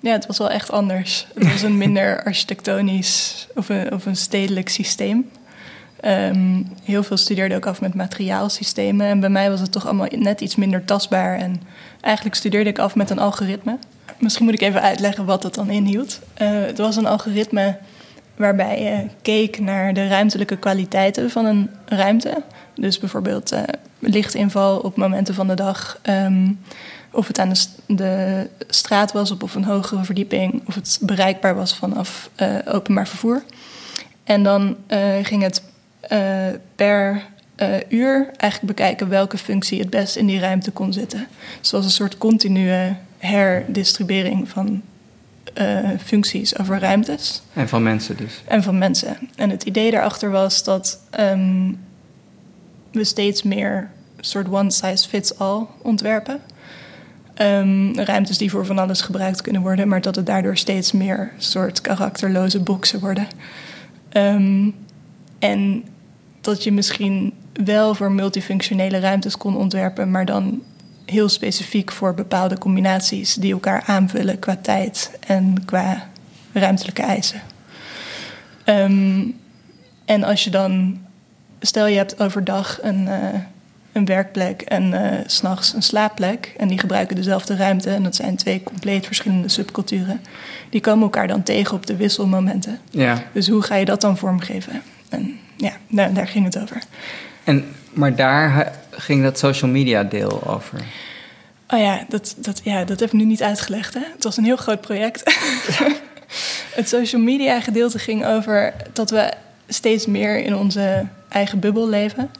ja, het was wel echt anders. Het was een minder architectonisch of een, of een stedelijk systeem. Um, heel veel studeerden ook af met materiaalsystemen. En bij mij was het toch allemaal net iets minder tastbaar. En eigenlijk studeerde ik af met een algoritme. Misschien moet ik even uitleggen wat dat dan inhield. Uh, het was een algoritme waarbij je keek naar de ruimtelijke kwaliteiten van een ruimte. Dus bijvoorbeeld uh, lichtinval op momenten van de dag. Um, of het aan de, straat was of op een hogere verdieping, of het bereikbaar was vanaf openbaar vervoer. En dan ging het uh, per uur eigenlijk bekijken welke functie het best in die ruimte kon zitten. Dus het was een soort continue herdistribuering van functies over ruimtes. En van mensen dus. En van mensen. En het idee daarachter was dat um, we steeds meer soort one size fits all ontwerpen. Um, ruimtes die voor van alles gebruikt kunnen worden, maar dat het daardoor steeds meer soort karakterloze boxen worden. Um, en dat je misschien wel voor multifunctionele ruimtes kon ontwerpen, maar dan heel specifiek voor bepaalde combinaties die elkaar aanvullen qua tijd en qua ruimtelijke eisen. Um, en als je dan, stel je hebt overdag een. Uh, een werkplek en uh, s'nachts een slaapplek. En die gebruiken dezelfde ruimte. En dat zijn twee compleet verschillende subculturen. Die komen elkaar dan tegen op de wisselmomenten. Ja. Dus hoe ga je dat dan vormgeven? En ja, daar, daar ging het over. En, maar daar ging dat social media deel over? Oh ja dat, dat, ja, dat heb ik nu niet uitgelegd. Hè? Het was een heel groot project. het social media gedeelte ging over dat we steeds meer in onze eigen bubbel leven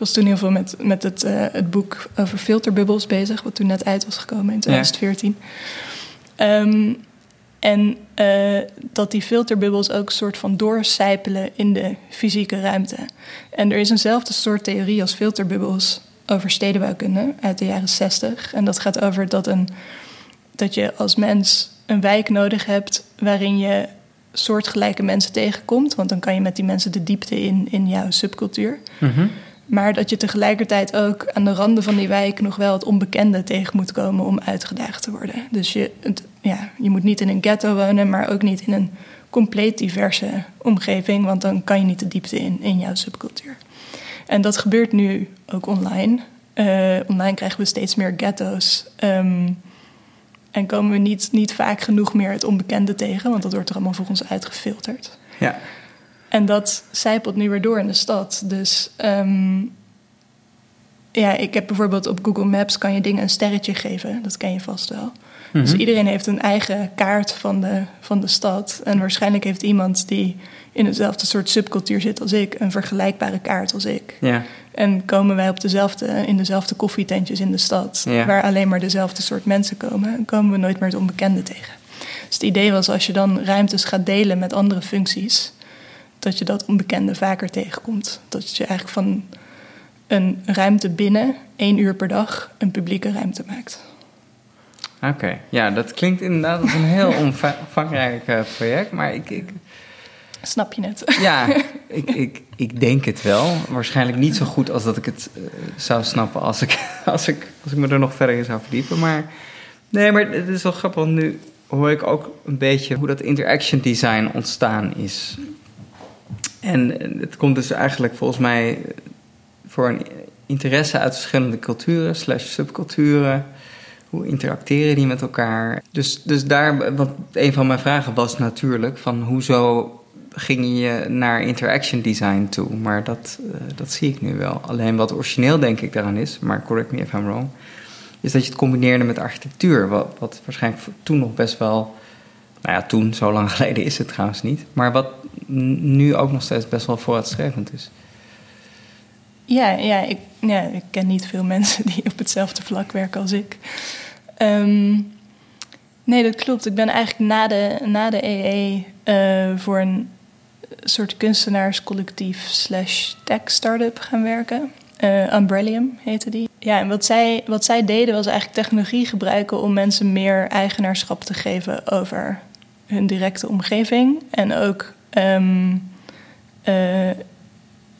was toen heel veel met, met het, uh, het boek over filterbubbels bezig, wat toen net uit was gekomen in 2014. Ja. Um, en uh, dat die filterbubbels ook een soort van doorcijpelen in de fysieke ruimte. En er is eenzelfde soort theorie als filterbubbels over stedenbouwkunde uit de jaren 60. En dat gaat over dat, een, dat je als mens een wijk nodig hebt waarin je soortgelijke mensen tegenkomt. Want dan kan je met die mensen de diepte in in jouw subcultuur. Mm -hmm. Maar dat je tegelijkertijd ook aan de randen van die wijk nog wel het onbekende tegen moet komen om uitgedaagd te worden. Dus je, het, ja, je moet niet in een ghetto wonen, maar ook niet in een compleet diverse omgeving, want dan kan je niet de diepte in in jouw subcultuur. En dat gebeurt nu ook online. Uh, online krijgen we steeds meer ghetto's. Um, en komen we niet, niet vaak genoeg meer het onbekende tegen, want dat wordt er allemaal voor ons uitgefilterd. Ja. En dat zijpelt nu weer door in de stad. Dus um, ja, ik heb bijvoorbeeld op Google Maps kan je dingen een sterretje geven. Dat ken je vast wel. Dus mhm. iedereen heeft een eigen kaart van de, van de stad. En waarschijnlijk heeft iemand die in hetzelfde soort subcultuur zit als ik, een vergelijkbare kaart als ik. Ja. En komen wij op dezelfde, in dezelfde koffietentjes in de stad, waar alleen maar dezelfde soort mensen komen, komen we nooit meer het onbekende tegen. Dus het idee was als je dan ruimtes gaat delen met andere functies, dat je dat onbekende vaker tegenkomt. Dat je eigenlijk van een ruimte binnen één uur per dag een publieke ruimte maakt. Oké, ja, dat klinkt inderdaad als een heel omvangrijk uh, project, maar ik, ik... Snap je het? Ja, ik, ik, ik denk het wel. Waarschijnlijk niet zo goed als dat ik het uh, zou snappen als ik, als, ik, als ik me er nog verder in zou verdiepen. Maar nee, maar het is wel grappig, want nu hoor ik ook een beetje hoe dat interaction design ontstaan is. En het komt dus eigenlijk volgens mij voor een interesse uit verschillende culturen, slash subculturen. Hoe interacteren die met elkaar? Dus, dus daar, want een van mijn vragen was natuurlijk van hoezo ging je naar interaction design toe? Maar dat, uh, dat zie ik nu wel. Alleen wat origineel denk ik daaraan is, maar correct me if I'm wrong, is dat je het combineerde met architectuur. Wat, wat waarschijnlijk toen nog best wel, nou ja, toen, zo lang geleden is het trouwens niet, maar wat nu ook nog steeds best wel vooruitstrevend is. Ja, ja, ik, ik ken niet veel mensen die op hetzelfde vlak werken als ik. Ehm, nee, dat klopt. Ik ben eigenlijk na de, na de EE uh, voor een soort kunstenaarscollectief slash tech startup gaan werken. Uh, Umbrellium heette die. Ja, en wat zij, wat zij deden was eigenlijk technologie gebruiken om mensen meer eigenaarschap te geven over hun directe omgeving. En ook um, uh,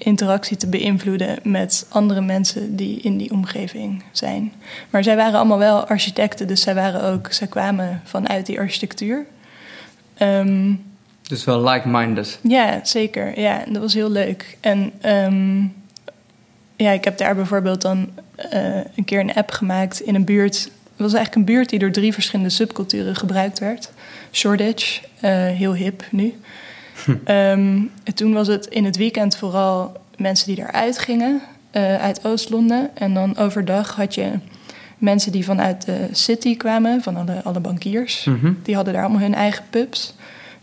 interactie te beïnvloeden met andere mensen die in die omgeving zijn. Maar zij waren allemaal wel architecten, dus zij waren ook, zij kwamen vanuit die architectuur. Um, dus wel like-minded. Ja, zeker. Ja, dat was heel leuk. En um, ja, ik heb daar bijvoorbeeld dan uh, een keer een app gemaakt in een buurt. Het was eigenlijk een buurt die door drie verschillende subculturen gebruikt werd. Shoreditch, uh, heel hip nu. Um, toen was het in het weekend vooral mensen die eruit gingen, uh, uit Oost-Londen. En dan overdag had je mensen die vanuit de city kwamen, van alle, alle bankiers. Mm Die hadden daar allemaal hun eigen pubs.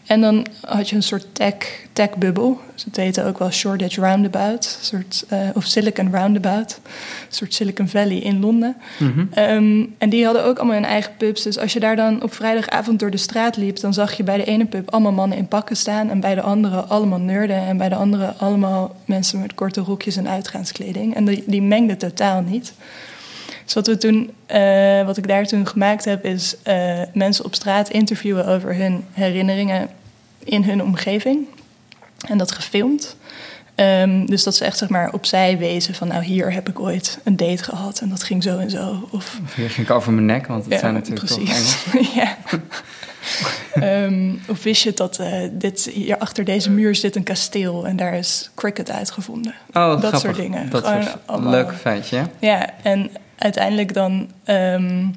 En dan had je een soort tech, tech-bubbel. Dus heette ook wel Shoreditch Roundabout. soort, uh, of Silicon Roundabout. Een soort Silicon Valley in Londen. Mhm. Ehm, en die hadden ook allemaal hun eigen pubs. Dus als je daar dan op vrijdagavond door de straat liep... dan zag je bij de ene pub allemaal mannen in pakken staan... en bij de andere allemaal nerden... en bij de andere allemaal mensen met korte rokjes en uitgaanskleding. En die, die mengden totaal niet. Dus wat, we toen, uh, wat ik daar toen gemaakt heb, is uh, mensen op straat interviewen over hun herinneringen in hun omgeving. En dat gefilmd. Um, dus dat ze echt zeg maar opzij wezen van nou hier heb ik ooit een date gehad en dat ging zo en zo. Of, of hier ging ik over mijn nek, want het ja, zijn natuurlijk precies. toch Engels. ja. um, of wist je dat uh, dit, hier achter deze muur zit een kasteel en daar is cricket uitgevonden. Oh, dat grappig. soort dingen. Dat is een leuk feitje. Ja, en uiteindelijk dan um,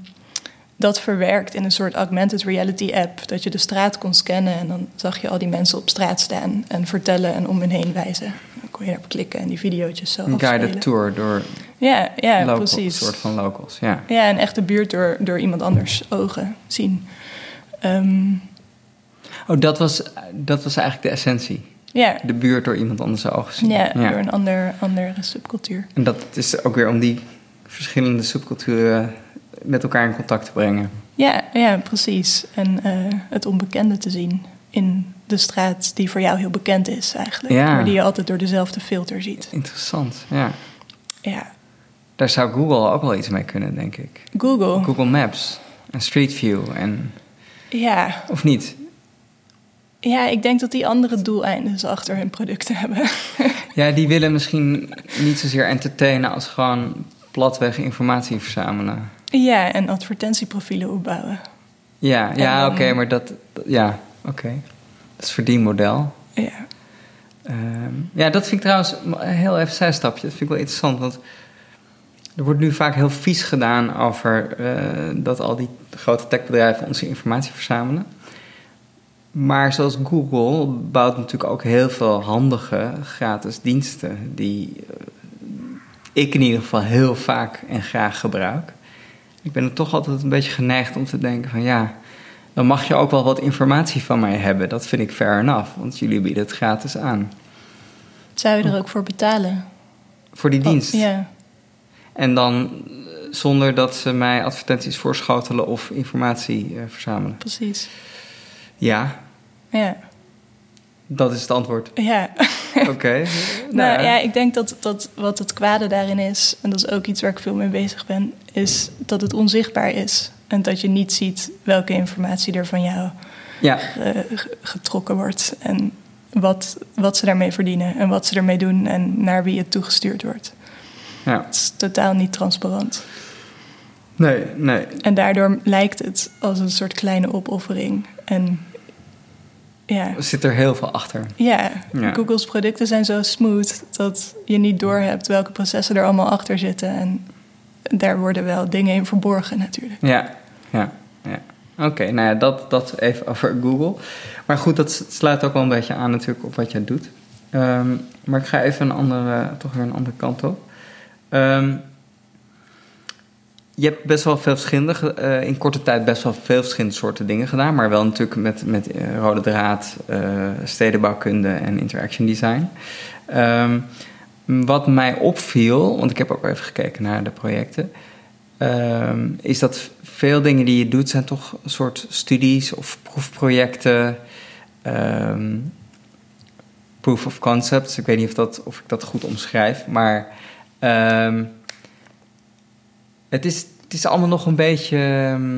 dat verwerkt in een soort augmented reality app. Dat je de straat kon scannen en dan zag je al die mensen op straat staan en vertellen en om hen heen wijzen. Dan kon je daarop klikken en die video's zo Een guided tour door ja, ja, precies. Een soort van locals, ja. Ja, een echte buurt door, door iemand anders ogen zien. Um, oh, dat was, dat was eigenlijk de essentie? Ja. De buurt door iemand anders ogen zien. Ja, door een ander, andere subcultuur. En dat is ook weer om die verschillende subculturen met elkaar in contact te brengen. Ja, ja precies. En uh, het onbekende te zien in de straat die voor jou heel bekend is eigenlijk. Ja. Maar die je altijd door dezelfde filter ziet. Interessant, ja. Ja. Daar zou Google ook wel iets mee kunnen, denk ik. Google? Google Maps en Street View en... Ja. Of niet? Ja, ik denk dat die andere doeleinden achter hun producten hebben. ja, die willen misschien niet zozeer entertainen als gewoon platweg informatie verzamelen. Ja, en advertentieprofielen opbouwen. Ja, ja oké, maar dat, ja, oké. Dat is verdienmodel. Ja. Um, ja, dat vind ik trouwens heel even zijstapje. Dat vind ik wel interessant, want er wordt nu vaak heel vies gedaan over uh, dat al die grote techbedrijven onze informatie verzamelen. Maar zoals Google bouwt natuurlijk ook heel veel handige gratis diensten die uh, ik in ieder geval heel vaak en graag gebruik. Ik ben er toch altijd een beetje geneigd om te denken van ja, dan mag je ook wel wat informatie van mij hebben. Dat vind ik fair enough, want jullie bieden het gratis aan. Zou je er ook voor betalen? Voor die dienst? Oh, ja. En dan eh, zonder dat ze mij advertenties voorschotelen of informatie uh, verzamelen? Precies. Ja. Ja. Dat is het antwoord. Ja. Oké. nou, nou ja, ik denk dat, dat wat het kwade daarin is, en dat is ook iets waar ik veel mee bezig ben, is dat het onzichtbaar is. En dat je niet ziet welke informatie er van jou ja. getrokken wordt. En wat, wat ze daarmee verdienen en wat ze ermee doen en naar wie het toegestuurd wordt. Ja. Het is totaal niet transparant. Nee, nee. En daardoor lijkt het als een soort kleine opoffering. En ja. Er zit er heel veel achter. Ja, Google's producten zijn zo smooth dat je niet doorhebt welke processen er allemaal achter zitten. En daar worden wel dingen in verborgen natuurlijk. Ja, ja, ja. Oké, nou ja, dat, dat even over Google. Maar goed, dat sluit ook wel een beetje aan natuurlijk op wat jij doet. Ehm, maar ik ga even een andere, toch weer een andere kant op. Ehm, je hebt best wel veel verschillende, uh, in korte tijd best wel veel verschillende soorten dingen gedaan. Maar wel natuurlijk met, met uh, rode draad, uh, stedenbouwkunde en interaction design. Um, wat mij opviel, want ik heb ook even gekeken naar de projecten, um, is dat veel dingen die je doet zijn toch een soort studies of proefprojecten, um, proof of concepts. Ik weet niet of, dat, of ik dat goed omschrijf, maar het, is, het is allemaal nog een beetje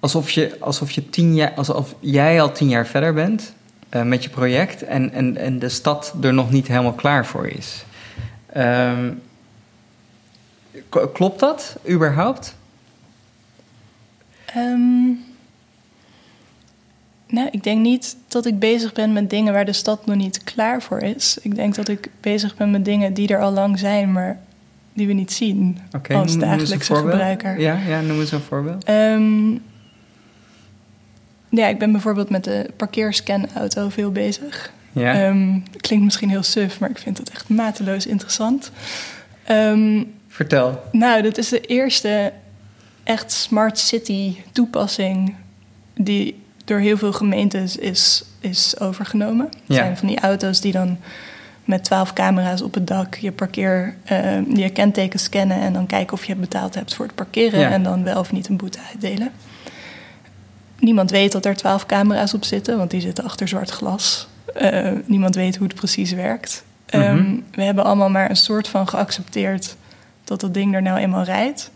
alsof je, alsof je tien jaar, alsof jij al tien jaar verder bent uh, met je project en, en, en de stad er nog niet helemaal klaar voor is. Um, klopt dat überhaupt? Um, nou, ik denk niet dat ik bezig ben met dingen waar de stad nog niet klaar voor is. Ik denk dat ik bezig ben met dingen die er al lang zijn, maar die we niet zien okay, als dagelijkse gebruiker. Ja, ja, noem eens een voorbeeld. Um, ja, ik ben bijvoorbeeld met de parkeerscanauto veel bezig. Ja. Um, klinkt misschien heel suf, maar ik vind het echt mateloos interessant. Um, Vertel. Nou, dat is de eerste echt smart city toepassing die door heel veel gemeentes is, is overgenomen. Het ja. zijn van die auto's die dan met twaalf camera's op het dak je parkeer, uh, je kenteken scannen en dan kijken of je betaald hebt voor het parkeren ja. en dan wel of niet een boete uitdelen. Niemand weet dat er twaalf camera's op zitten, want die zitten achter zwart glas. Uh, niemand weet hoe het precies werkt. Mm -hmm. um, we hebben allemaal maar een soort van geaccepteerd dat dat ding er nou eenmaal rijdt.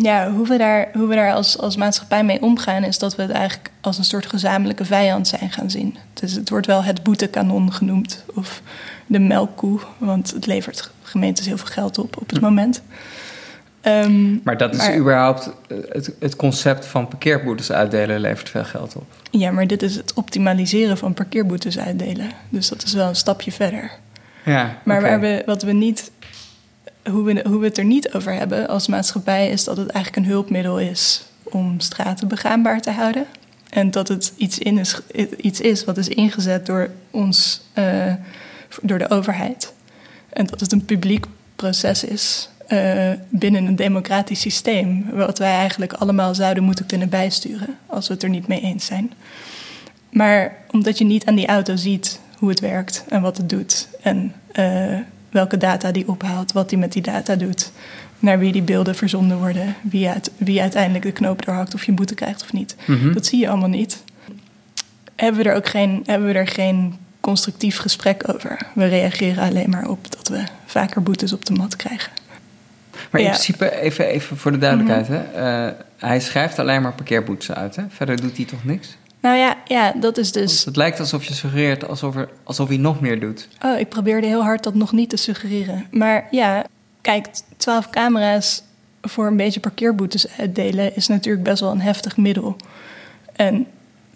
Ja, hoe we daar, hoe we daar als, als maatschappij mee omgaan, is dat we het eigenlijk als een soort gezamenlijke vijand zijn gaan zien. Dus het wordt wel het boetekanon genoemd, of de melkkoe, want het levert gemeentes heel veel geld op op het moment. Um, maar dat is maar, überhaupt het, het concept van parkeerboetes uitdelen levert veel geld op. Ja, maar dit is het optimaliseren van parkeerboetes uitdelen. Dus dat is wel een stapje verder. Ja, maar okay. waar we, wat we niet, hoe, we, hoe we het er niet over hebben als maatschappij, is dat het eigenlijk een hulpmiddel is om straten begaanbaar te houden. En dat het iets, in is, iets is wat is ingezet door ons, uh, door de overheid. En dat het een publiek proces is uh, binnen een democratisch systeem, wat wij eigenlijk allemaal zouden moeten kunnen bijsturen als we het er niet mee eens zijn. Maar omdat je niet aan die auto ziet hoe het werkt en wat het doet en uh, welke data die ophaalt, wat die met die data doet, naar wie die beelden verzonden worden, wie, uit, wie uiteindelijk de knoop doorhakt of je een boete krijgt of niet, mm -hmm. dat zie je allemaal niet. Hebben we er ook geen, hebben we er geen constructief gesprek over? We reageren alleen maar op dat we vaker boetes op de mat krijgen. Maar in ja. principe, even, even voor de duidelijkheid, mm -hmm. hè? Uh, hij schrijft alleen maar parkeerboetes uit. Hè? Verder doet hij toch niks? Nou ja, ja dat is dus. Want het lijkt alsof je suggereert alsof, er, alsof hij nog meer doet. Oh, ik probeerde heel hard dat nog niet te suggereren. Maar ja, kijk, 12 camera's voor een beetje parkeerboetes uitdelen is natuurlijk best wel een heftig middel. En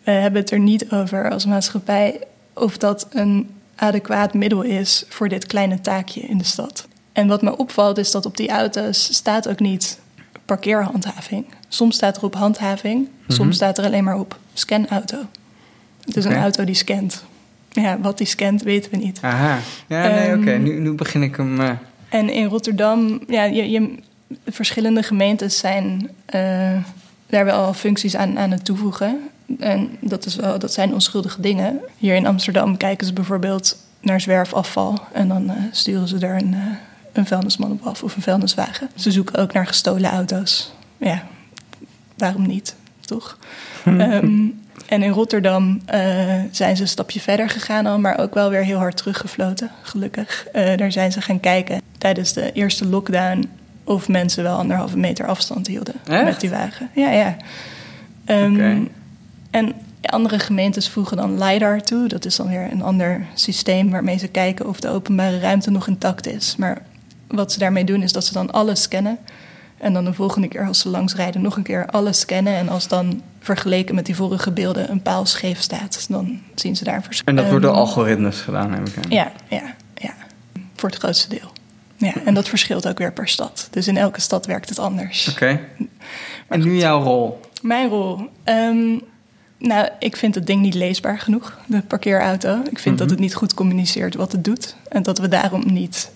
we hebben het er niet over als maatschappij of dat een adequaat middel is voor dit kleine taakje in de stad. En wat me opvalt is dat op die auto's staat ook niet parkeerhandhaving. Soms staat er op handhaving, mm -hmm. soms staat er alleen maar op scanauto. Het is okay. een auto die scant. ja, wat die scant weten we niet. Aha, ja, nee, oké, ehm, nu, nu begin ik hem... Uh... En in Rotterdam, ja, je, je, verschillende gemeentes zijn uh, daar wel functies aan, aan het toevoegen. En dat, is wel, dat zijn onschuldige dingen. Hier in Amsterdam kijken ze bijvoorbeeld naar zwerfafval. En dan uh, sturen ze daar een, een vuilnisman op af of een vuilniswagen. Ze zoeken ook naar gestolen auto's. Ja, waarom niet, toch? um, en in Rotterdam uh, zijn ze een stapje verder gegaan al, maar ook wel weer heel hard teruggefloten, gelukkig. daar zijn ze gaan kijken tijdens de eerste lockdown of mensen wel anderhalve meter afstand hielden met die wagen. Ja, ja. Um, En andere gemeentes voegen dan LiDAR toe. Dat is dan weer een ander systeem waarmee ze kijken of de openbare ruimte nog intact is. Maar wat ze daarmee doen is dat ze dan alles scannen. En dan de volgende keer als ze langs rijden nog een keer alles scannen. En als dan vergeleken met die vorige beelden een paal scheef staat, dan zien ze daar een verschil. En dat wordt door ehm, algoritmes gedaan, heb ik aan. Ja, ja, ja. Voor het grootste deel. Ja, en dat verschilt ook weer per stad. Dus in elke stad werkt het anders. Oké. En nu jouw rol? Mijn rol. Ehm, nou, ik vind het ding niet leesbaar genoeg, de parkeerauto. Ik vind dat mhm. het niet goed communiceert wat het doet. En dat we daarom niet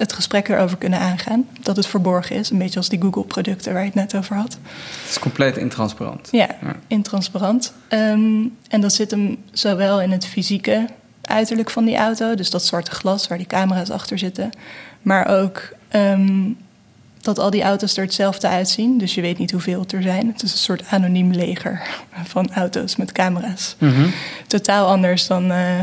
het gesprek erover kunnen aangaan. Dat het verborgen is, een beetje als die Google-producten waar je het net over had. Het is compleet intransparant. Ja, intransparant. Ehm, en dat zit hem zowel in het fysieke uiterlijk van die auto, dus dat zwarte glas waar die camera's achter zitten, maar ook ehm, dat al die auto's er hetzelfde uitzien. Dus je weet niet hoeveel er zijn. Het is een soort anoniem leger van auto's met camera's. Mhm. Totaal anders dan uh,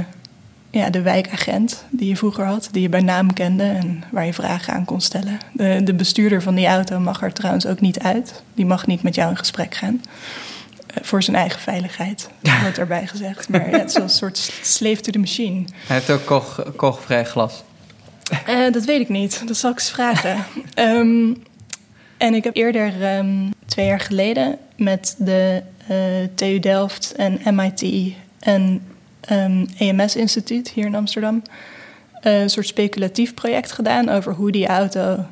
ja, de wijkagent die je vroeger had, die je bij naam kende en waar je vragen aan kon stellen. De, de bestuurder van die auto mag er trouwens ook niet uit. Die mag niet met jou in gesprek gaan. Uh, voor zijn eigen veiligheid, wordt erbij gezegd. Maar ja, het is wel een soort slave to the machine. Hij heeft ook koch, kochvrij glas. Uh, dat weet ik niet. Dat zal ik eens vragen. um, en ik heb eerder, um, twee jaar geleden, met de uh, TU Delft en MIT en um, EMS-instituut hier in Amsterdam uh, een soort speculatief project gedaan over hoe die auto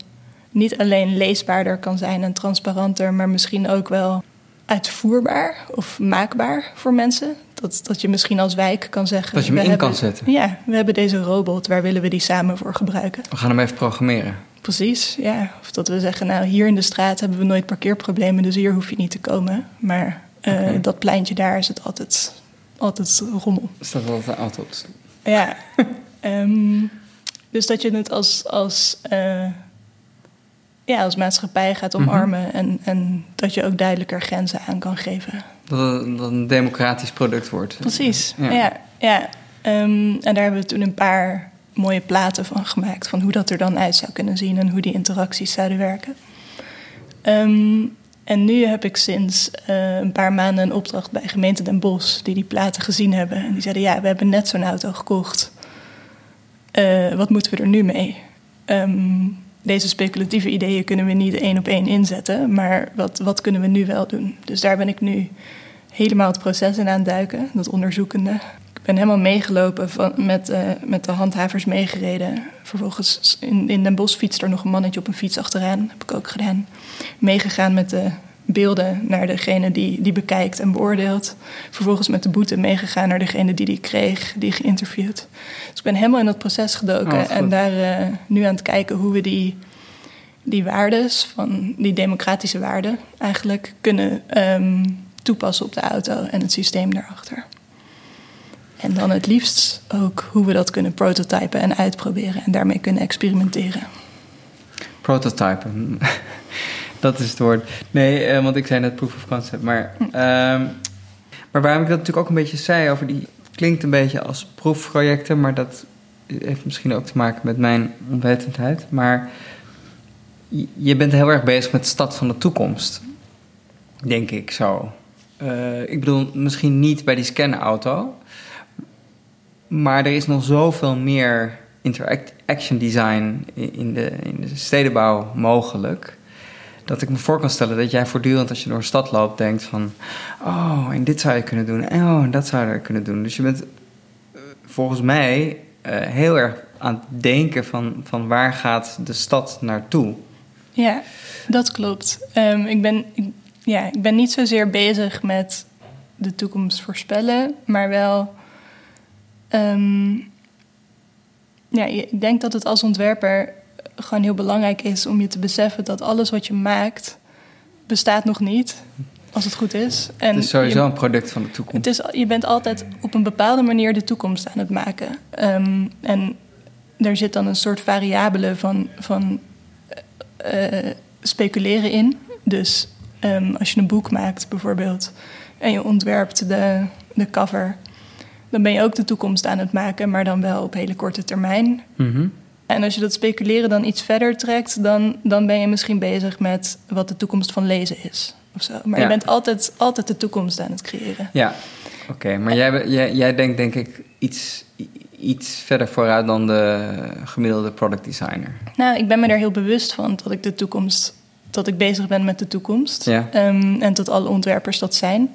niet alleen leesbaarder kan zijn en transparanter, maar misschien ook wel uitvoerbaar of maakbaar voor mensen. Dat, dat je misschien als wijk kan zeggen... Dat je hem in kan zetten. Ja, we hebben deze robot, waar willen we die samen voor gebruiken? We gaan hem even programmeren. Precies, ja. Of dat we zeggen, nou hier in de straat hebben we nooit parkeerproblemen... dus hier hoef je niet te komen. Maar uh, dat pleintje daar is het altijd, altijd rommel. Staat altijd auto op Ja. um, dus dat je het als... als uh, ja, als maatschappij gaat omarmen mm -hmm. en, en dat je ook duidelijker grenzen aan kan geven. Dat het, dat een democratisch product wordt. Precies, ja. ja, ja. Um, en daar hebben we toen een paar mooie platen van gemaakt... van hoe dat er dan uit zou kunnen zien en hoe die interacties zouden werken. Um, en nu heb ik sinds uh, een paar maanden een opdracht bij gemeente Den Bosch... die die platen gezien hebben. En die zeiden, ja, we hebben net zo'n auto gekocht. Uh, wat moeten we er nu mee? Um, deze speculatieve ideeën kunnen we niet één op één inzetten, maar wat, wat kunnen we nu wel doen? Dus daar ben ik nu helemaal het proces in aan het duiken, dat onderzoekende. Ik ben helemaal meegelopen van, met, uh, met de handhavers meegereden. Vervolgens in, in Den Bosch fietst er nog een mannetje op een fiets achteraan, dat heb ik ook gedaan. Meegegaan met de beelden naar degene die, die bekijkt en beoordeelt. Vervolgens met de boete meegegaan naar degene die die kreeg, die geïnterviewd. Dus ik ben helemaal in dat proces gedoken oh, en daar uh, nu aan het kijken hoe we die, die waardes, van die democratische waarden, eigenlijk kunnen um, toepassen op de auto en het systeem daarachter. En dan het liefst ook hoe we dat kunnen prototypen en uitproberen en daarmee kunnen experimenteren. Prototypen. dat is het woord. Nee, uh, want ik zei net proof of concept. Maar, uh, maar waarom ik dat natuurlijk ook een beetje zei over die... klinkt een beetje als proefprojecten, maar dat heeft misschien ook te maken met mijn onwetendheid. Maar je bent heel erg bezig met de stad van de toekomst. Denk ik zo. Uh, ik bedoel, misschien niet bij die scanauto. Maar er is nog zoveel meer interaction design in de, in de stedenbouw mogelijk dat ik me voor kan stellen dat jij voortdurend als je door een stad loopt denkt van... oh, en dit zou je kunnen doen, en oh, en dat zou je kunnen doen. Dus je bent uh, volgens mij uh, heel erg aan het denken van, van waar gaat de stad naartoe. Ja, dat klopt. Um, ik, ben, ik, ja, ik ben niet zozeer bezig met de toekomst voorspellen, maar wel Ehm, ja, ik denk dat het als ontwerper gewoon heel belangrijk is om je te beseffen dat alles wat je maakt bestaat nog niet, als het goed is. En het is sowieso een product van de toekomst. Het is, je bent altijd op een bepaalde manier de toekomst aan het maken. Um, en er zit dan een soort variabele van, van uh, speculeren in. Dus um, als je een boek maakt bijvoorbeeld en je ontwerpt de, de cover, dan ben je ook de toekomst aan het maken, maar dan wel op hele korte termijn. Mm En als je dat speculeren dan iets verder trekt, dan, dan ben je misschien bezig met wat de toekomst van lezen is. Of zo. Maar je bent altijd, altijd de toekomst aan het creëren. Ja, oké. Maar jij, jij, jij denkt denk ik iets, iets verder vooruit dan de gemiddelde product designer. Nou, ik ben me daar heel bewust van dat ik de toekomst dat ik bezig ben met de toekomst. Ehm, en dat alle ontwerpers dat zijn.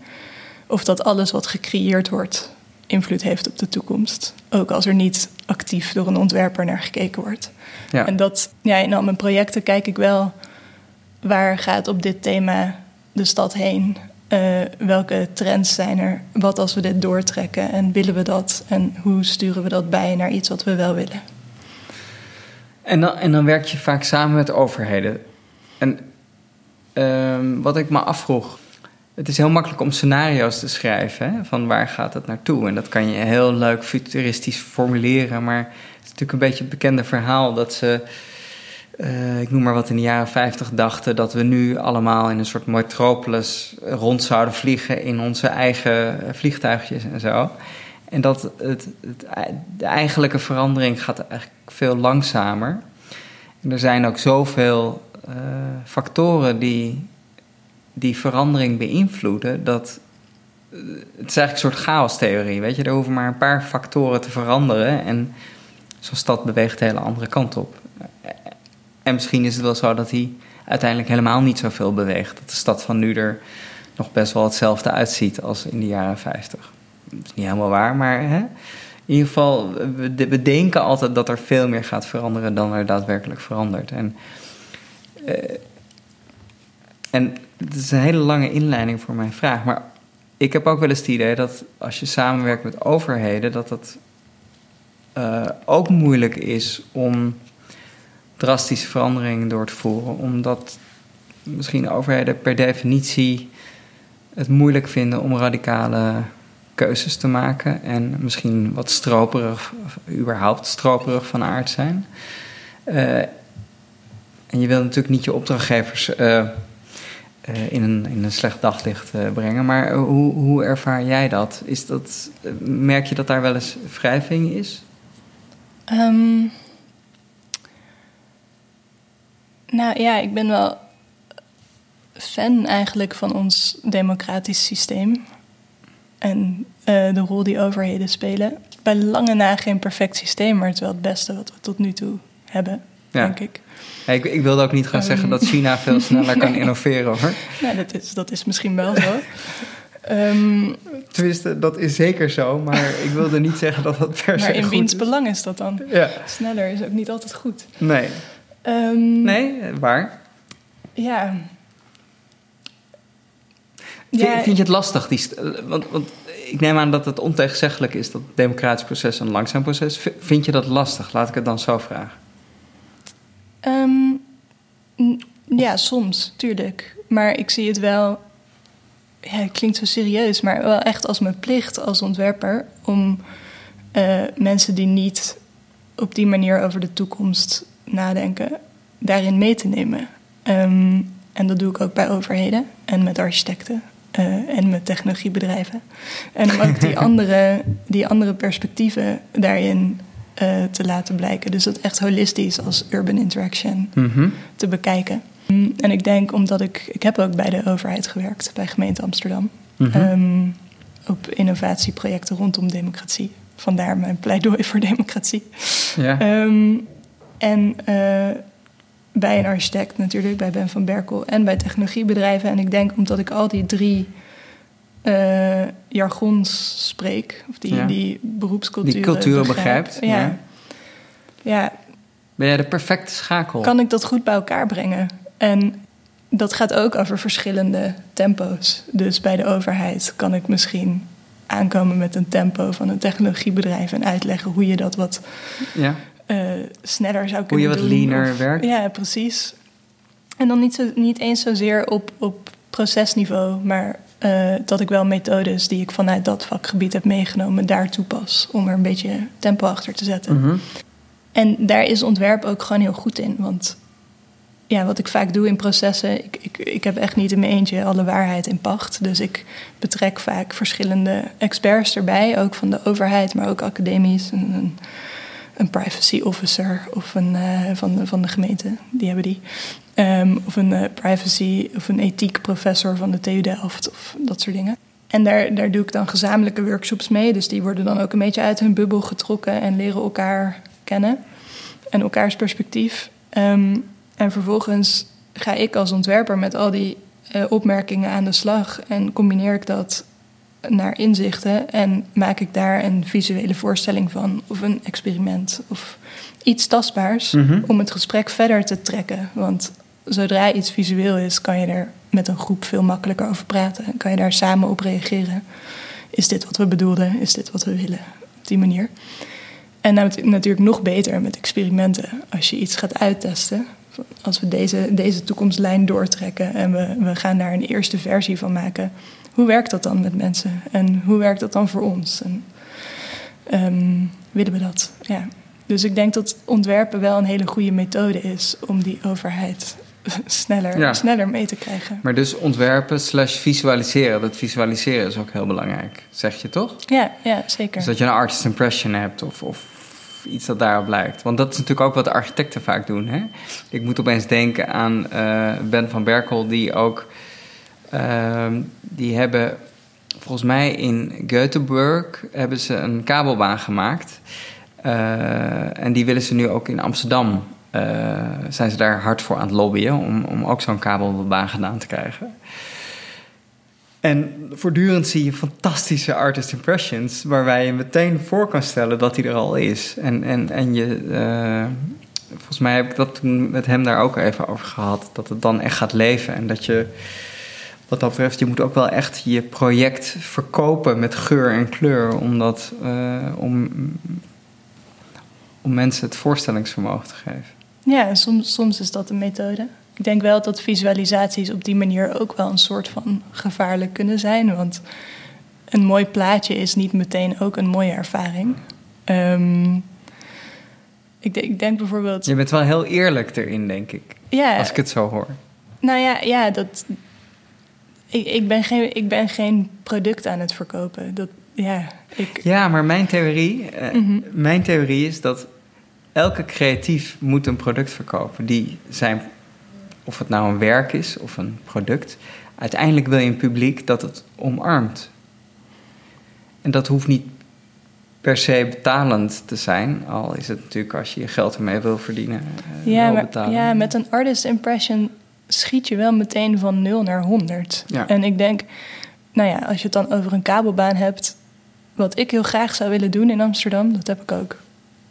Of dat alles wat gecreëerd wordt invloed heeft op de toekomst. Ook als er niet actief door een ontwerper naar gekeken wordt. Ja. En dat, ja, in al mijn projecten kijk ik wel waar gaat op dit thema de stad heen. Uh, welke trends zijn er? Wat als we dit doortrekken en willen we dat? En hoe sturen we dat bij naar iets wat we wel willen? En dan, en dan werk je vaak samen met overheden. En Ehm, wat ik me afvroeg. Het is heel makkelijk om scenario's te schrijven. Hè? Van waar gaat het naartoe? En dat kan je heel leuk futuristisch formuleren. Maar het is natuurlijk een beetje het bekende verhaal dat ze. Uh, ik noem maar wat in de jaren 50 dachten dat we nu allemaal in een soort metropolis rond zouden vliegen in onze eigen vliegtuigjes en zo. En dat het, het, de eigenlijke verandering gaat eigenlijk veel langzamer. En er zijn ook zoveel uh, factoren die die verandering beïnvloeden, dat eh, het is eigenlijk een soort chaostheorie. Weet je, er hoeven maar een paar factoren te veranderen en zo'n stad beweegt de hele andere kant op. En misschien is het wel zo dat hij uiteindelijk helemaal niet zoveel beweegt. Dat de stad van nu er nog best wel hetzelfde uitziet als in de jaren 50. Dat is niet helemaal waar, maar hè? in ieder geval, we, denken altijd dat er veel meer gaat veranderen dan er daadwerkelijk verandert. En uh, en het is een hele lange inleiding voor mijn vraag. Maar ik heb ook wel eens het idee dat als je samenwerkt met overheden, dat het uh, ook moeilijk is om drastische veranderingen door te voeren. Omdat misschien overheden per definitie het moeilijk vinden om radicale keuzes te maken. En misschien wat stroperig, überhaupt stroperig van aard zijn. Uh, en je wil natuurlijk niet je opdrachtgevers uh, in, een, in een slecht daglicht uh, brengen. Maar hoe, hoe ervaar jij dat? Is dat? Merk je dat daar wel eens wrijving is? Um, nou ja, ik ben wel fan eigenlijk van ons democratisch systeem. En de rol die overheden spelen. Bij lange na geen perfect systeem, maar het is wel het beste wat we tot nu toe hebben, denk ik. Ik, ik, wilde ook niet gaan zeggen dat China veel sneller kan innoveren hoor. Ja, dat is, dat is misschien wel zo. um, Tenminste, dat is zeker zo, maar ik wilde niet zeggen dat dat per se. Maar in wiens belang is dat dan? Ja. Sneller is ook niet altijd goed. Nee. Um, nee, waar? Ja. Vind, ja. vind je het lastig? Die, want, want ik neem aan dat het ontegenzeggelijk is dat het democratisch proces een langzaam proces is. Vind je dat lastig? Laat ik het dan zo vragen. Um, ja, soms, tuurlijk. Maar ik zie het wel. Ja, het klinkt zo serieus, maar wel echt als mijn plicht als ontwerper om uh, mensen die niet op die manier over de toekomst nadenken, daarin mee te nemen. Um, en dat doe ik ook bij overheden en met architecten uh, en met technologiebedrijven. En om ook die andere, die andere perspectieven daarin uh, te laten blijken. Dus dat echt holistisch als urban interaction mhm. te bekijken. Mm, en ik denk omdat ik, ik heb ook bij de overheid gewerkt, bij gemeente Amsterdam. Mm op innovatieprojecten rondom democratie. Vandaar mijn pleidooi voor democratie. Ja. Um, en uh, bij een architect natuurlijk, bij Ben van Berkel en bij technologiebedrijven. En ik denk omdat ik al die drie uh, jargons spreek, of die, die beroepscultuur. Die culturen begrijpt. Ja. ja. ja. Ben jij de perfecte schakel? Kan ik dat goed bij elkaar brengen? En dat gaat ook over verschillende tempo's. Dus bij de overheid kan ik misschien aankomen met een tempo van een technologiebedrijf en uitleggen hoe je dat wat ja. sneller zou kunnen doen. Hoe je wat leaner werkt. Ja, precies. En dan niet, zo, niet eens zozeer op, op procesniveau, maar uh, dat ik wel methodes die ik vanuit dat vakgebied heb meegenomen daar toepas. Om er een beetje tempo achter te zetten. Mhm. En daar is ontwerp ook gewoon heel goed in. Want ja, wat ik vaak doe in processen, ik, ik, ik heb echt niet in mijn eentje alle waarheid in pacht. Dus ik betrek vaak verschillende experts erbij, ook van de overheid, maar ook academisch. Een privacy officer of een, uh, van, van de gemeente, die hebben die. Um, of een uh, privacy of een ethiek professor van de TU Delft of dat soort dingen. En daar, daar doe ik dan gezamenlijke workshops mee. Dus die worden dan ook een beetje uit hun bubbel getrokken en leren elkaar kennen en elkaars perspectief. Um, en vervolgens ga ik als ontwerper met al die uh, opmerkingen aan de slag en combineer ik dat naar inzichten en maak ik daar een visuele voorstelling van of een experiment of iets tastbaars mhm. om het gesprek verder te trekken. Want zodra iets visueel is, kan je er met een groep veel makkelijker over praten en kan je daar samen op reageren. Is dit wat we bedoelden? Is dit wat we willen? Op die manier. En natuurlijk nog beter met experimenten. Als je iets gaat uittesten, als we deze, deze toekomstlijn doortrekken en we, we gaan daar een eerste versie van maken hoe werkt dat dan met mensen? En hoe werkt dat dan voor ons? En um, willen we dat? Ja. Dus ik denk dat ontwerpen wel een hele goede methode is om die overheid sneller, sneller mee te krijgen. Maar dus ontwerpen slash visualiseren. Dat visualiseren is ook heel belangrijk, zeg je toch? Ja, ja zeker. Dus dat je een artist impression hebt of, of iets dat daarop lijkt. Want dat is natuurlijk ook wat de architecten vaak doen. Hè? Ik moet opeens denken aan uh, Ben van Berkel, die ook Ehm, die hebben volgens mij in Göteborg hebben ze een kabelbaan gemaakt. Uh, en die willen ze nu ook in Amsterdam. Uh, zijn ze daar hard voor aan het lobbyen om, om ook zo'n kabelbaan gedaan te krijgen. En voortdurend zie je fantastische artist impressions, waarbij je meteen voor kan stellen dat hij er al is. En, en, en je, uh, volgens mij heb ik dat toen met hem daar ook even over gehad, dat het dan echt gaat leven en dat je wat dat betreft, je moet ook wel echt je project verkopen met geur en kleur, omdat, uh, om, om mensen het voorstellingsvermogen te geven. Ja, soms, soms is dat een methode. Ik denk wel dat visualisaties op die manier ook wel een soort van gevaarlijk kunnen zijn. Want een mooi plaatje is niet meteen ook een mooie ervaring. Um, ik, ik, denk bijvoorbeeld. Je bent wel heel eerlijk erin, denk ik. Ja. Als ik het zo hoor. Nou ja, ja dat, ik, ik, ben geen, ik ben geen product aan het verkopen. Dat, ja, ik... ja, maar mijn theorie, uh, mijn theorie is dat elke creatief moet een product verkopen. Die zijn, of het nou een werk is of een product, uiteindelijk wil je een publiek dat het omarmt. En dat hoeft niet per se betalend te zijn. Al is het natuurlijk als je je geld ermee wil verdienen. Uh, ja, maar, ja, met een artist impression schiet je wel meteen van 0 naar 100. En ik denk, nou ja, als je het dan over een kabelbaan hebt, wat ik heel graag zou willen doen in Amsterdam, dat heb ik ook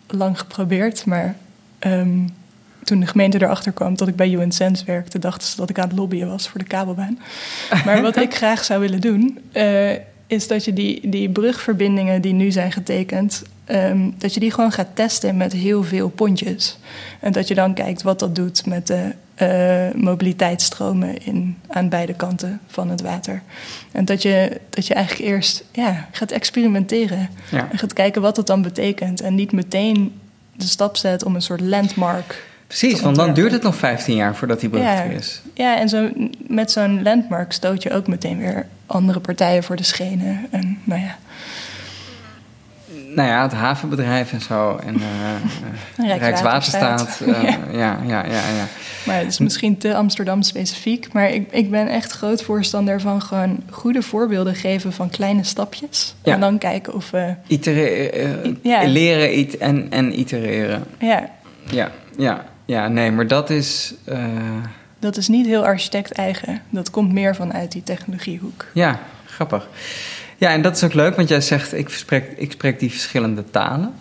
lang geprobeerd, maar ehm, toen de gemeente erachter kwam dat ik bij UN Sense werkte, dachten ze dat ik aan het lobbyen was voor de kabelbaan. Maar wat ik graag zou willen doen, uh, is dat je die, die brugverbindingen die nu zijn getekend, um, dat je die gewoon gaat testen met heel veel pontjes. En dat je dan kijkt wat dat doet met de uh, mobiliteitsstromen in, aan beide kanten van het water. En dat je, dat je eigenlijk eerst ja, gaat experimenteren. En gaat kijken wat dat dan betekent. En niet meteen de stap zet om een soort landmark. Precies, want dan duurt het nog 15 jaar voordat die brug ja, is. Ja, en zo, met zo'n landmark stoot je ook meteen weer andere partijen voor de schenen. En nou ja nou ja, het havenbedrijf en zo. En uh, Rijkswaterstaat. Uh, ja. ja. Ja, ja, ja, Maar het is misschien te Amsterdam specifiek. Maar ik, ik ben echt groot voorstander van gewoon goede voorbeelden geven van kleine stapjes. En dan kijken of we. Itereren, ja. Leren en, en itereren. Ja. Ja, ja, ja, nee, maar dat is. Dat is niet heel architect-eigen. Dat komt meer vanuit die technologiehoek. Ja, grappig. Ja, en dat is ook leuk, want jij zegt ik spreek, ik spreek die verschillende talen.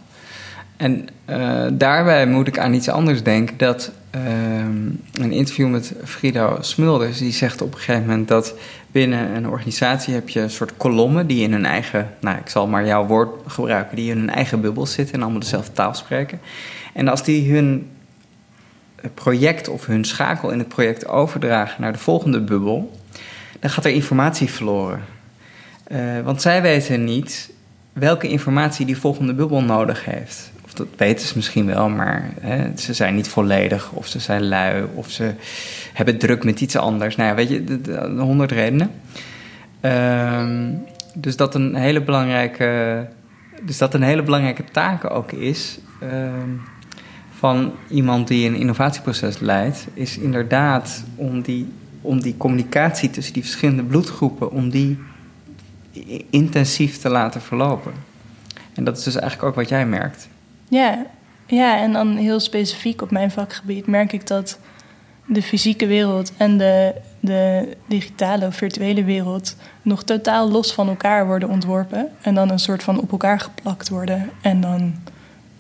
En uh, daarbij moet ik aan iets anders denken. Dat ehm, een interview met Frido Smulders. Die zegt op een gegeven moment dat binnen een organisatie heb je een soort kolommen die in hun eigen, nou ik zal maar jouw woord gebruiken, die in hun eigen bubbel zitten en allemaal dezelfde taal spreken. En als die hun project of hun schakel in het project overdragen naar de volgende bubbel, dan gaat er informatie verloren. Uh, want zij weten niet welke informatie die volgende bubbel nodig heeft. Of dat weten ze misschien wel, maar hè, ze zijn niet volledig, of ze zijn lui, of ze hebben druk met iets anders. Nou ja, weet je, de, honderd redenen. Uh, dus dat een hele belangrijke, dus dat een hele belangrijke taak ook is. Uh, van iemand die een innovatieproces leidt, is inderdaad om die, om die communicatie tussen die verschillende bloedgroepen, om die intensief te laten verlopen. En dat is dus eigenlijk ook wat jij merkt. Ja, ja en dan heel specifiek op mijn vakgebied merk ik dat de fysieke wereld en de, de digitale of virtuele wereld nog totaal los van elkaar worden ontworpen. En dan een soort van op elkaar geplakt worden. En dan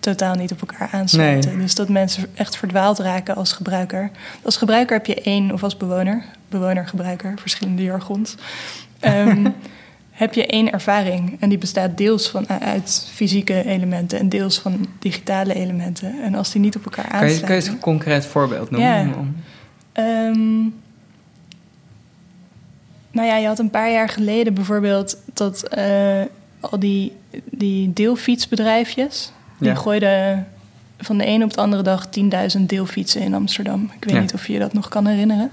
totaal niet op elkaar aansluiten. Dus dat mensen echt verdwaald raken als gebruiker. Als gebruiker heb je één, of als bewoner, bewoner-gebruiker, verschillende jargons. Um, heb je één ervaring. En die bestaat deels van, uit fysieke elementen en deels van digitale elementen. En als die niet op elkaar aansluiten... Kan je, kan je een concreet voorbeeld noemen? Ja. Um, nou ja, je had een paar jaar geleden bijvoorbeeld dat uh, al die, die deelfietsbedrijfjes... die gooiden van de ene op de andere dag 10.000 deelfietsen in Amsterdam. Ik weet niet of je je dat nog kan herinneren.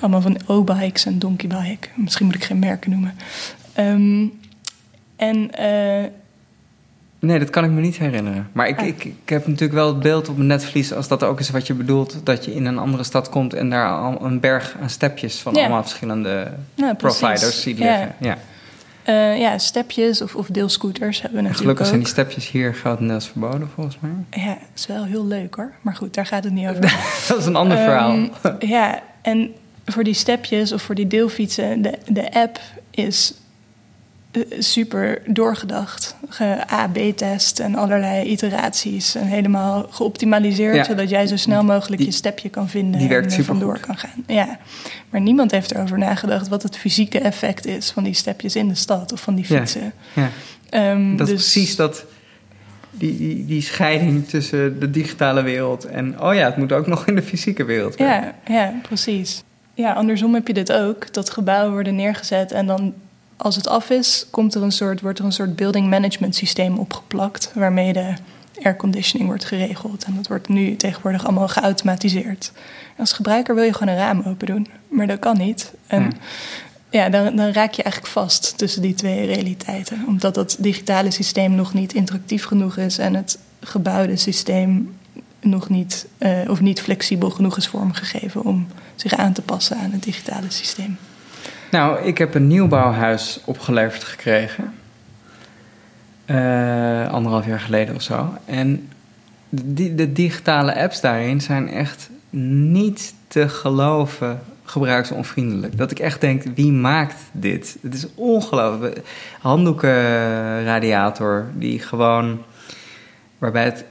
Allemaal van O-bikes en Donkeybike. Misschien moet ik geen merken noemen. Um, en... Uh, Nee, dat kan ik me niet herinneren. Maar ik, ah. ik, ik heb natuurlijk wel het beeld op mijn netvlies... als dat ook is wat je bedoelt... dat je in een andere stad komt... en daar al een berg aan stepjes... van allemaal verschillende nou, providers ziet liggen. Ja, ja. Uh, ja stepjes of, of deelscooters hebben we natuurlijk Gelukkig zijn die stepjes hier grotendeels verboden, volgens mij. Ja, is wel heel leuk hoor. Maar goed, daar gaat het niet over. dat is een ander um, verhaal. ja, en voor die stepjes of voor die deelfietsen... de, de app is eh, super doorgedacht. A-B-test en allerlei iteraties. En helemaal geoptimaliseerd, zodat jij zo snel mogelijk je stepje kan vinden die werkt en er vandoor kan gaan. Ja. Maar niemand heeft erover nagedacht wat het fysieke effect is van die stepjes in de stad of van die fietsen. Ja. ja. Um, dat is dus- precies dat. Die, die, die, scheiding tussen de digitale wereld en oh ja, het moet ook nog in de fysieke wereld. Ja, ja, precies. Ja, andersom heb je dit ook. Dat gebouwen worden neergezet en dan als het af is, komt er een soort, wordt er een soort building management systeem opgeplakt. Waarmee de airconditioning wordt geregeld. En dat wordt nu tegenwoordig allemaal geautomatiseerd. als gebruiker wil je gewoon een raam open doen. Maar dat kan niet. En ja, dan, dan raak je eigenlijk vast tussen die twee realiteiten. Omdat dat digitale systeem nog niet interactief genoeg is. En het gebouwde systeem nog niet, uh, of niet flexibel genoeg is vormgegeven om zich aan te passen aan het digitale systeem. Nou, ik heb een nieuwbouwhuis opgeleverd gekregen. Uh, anderhalf jaar geleden of zo. En de, de digitale apps daarin zijn echt niet te geloven gebruiksonvriendelijk. Dat ik echt denk, wie maakt dit? Het is ongelooflijk. Handdoekenradiator die gewoon... waarbij het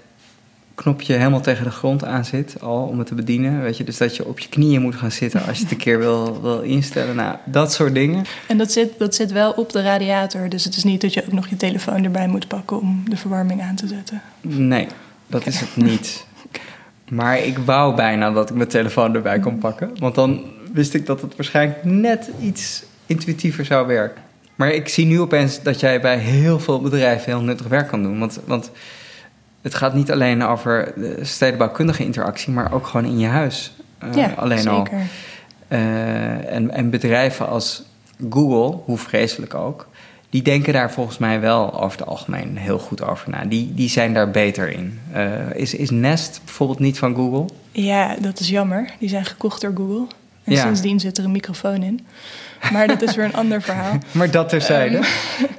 knopje helemaal tegen de grond aan zit, al om het te bedienen. Weet je, dus dat je op je knieën moet gaan zitten als je het een keer wil, wil instellen. Nou, dat soort dingen. En dat zit, dat zit wel op de radiator, dus het is niet dat je ook nog je telefoon erbij moet pakken om de verwarming aan te zetten. Nee, dat is het niet. Maar ik wou bijna dat ik mijn telefoon erbij kon pakken, want dan wist ik dat het waarschijnlijk net iets intuïtiever zou werken. Maar ik zie nu opeens dat jij bij heel veel bedrijven heel nuttig werk kan doen. Want, want het gaat niet alleen over de stedenbouwkundige interactie, maar ook gewoon in je huis. Uh, ja, alleen zeker. al. Uh, en, en bedrijven als Google, hoe vreselijk ook, die denken daar volgens mij wel over het algemeen heel goed over na. Die, die zijn daar beter in. Uh, is, is Nest bijvoorbeeld niet van Google? Ja, dat is jammer. Die zijn gekocht door Google. En ja. sindsdien zit er een microfoon in. Maar dat is weer een ander verhaal. maar dat terzijde. Um,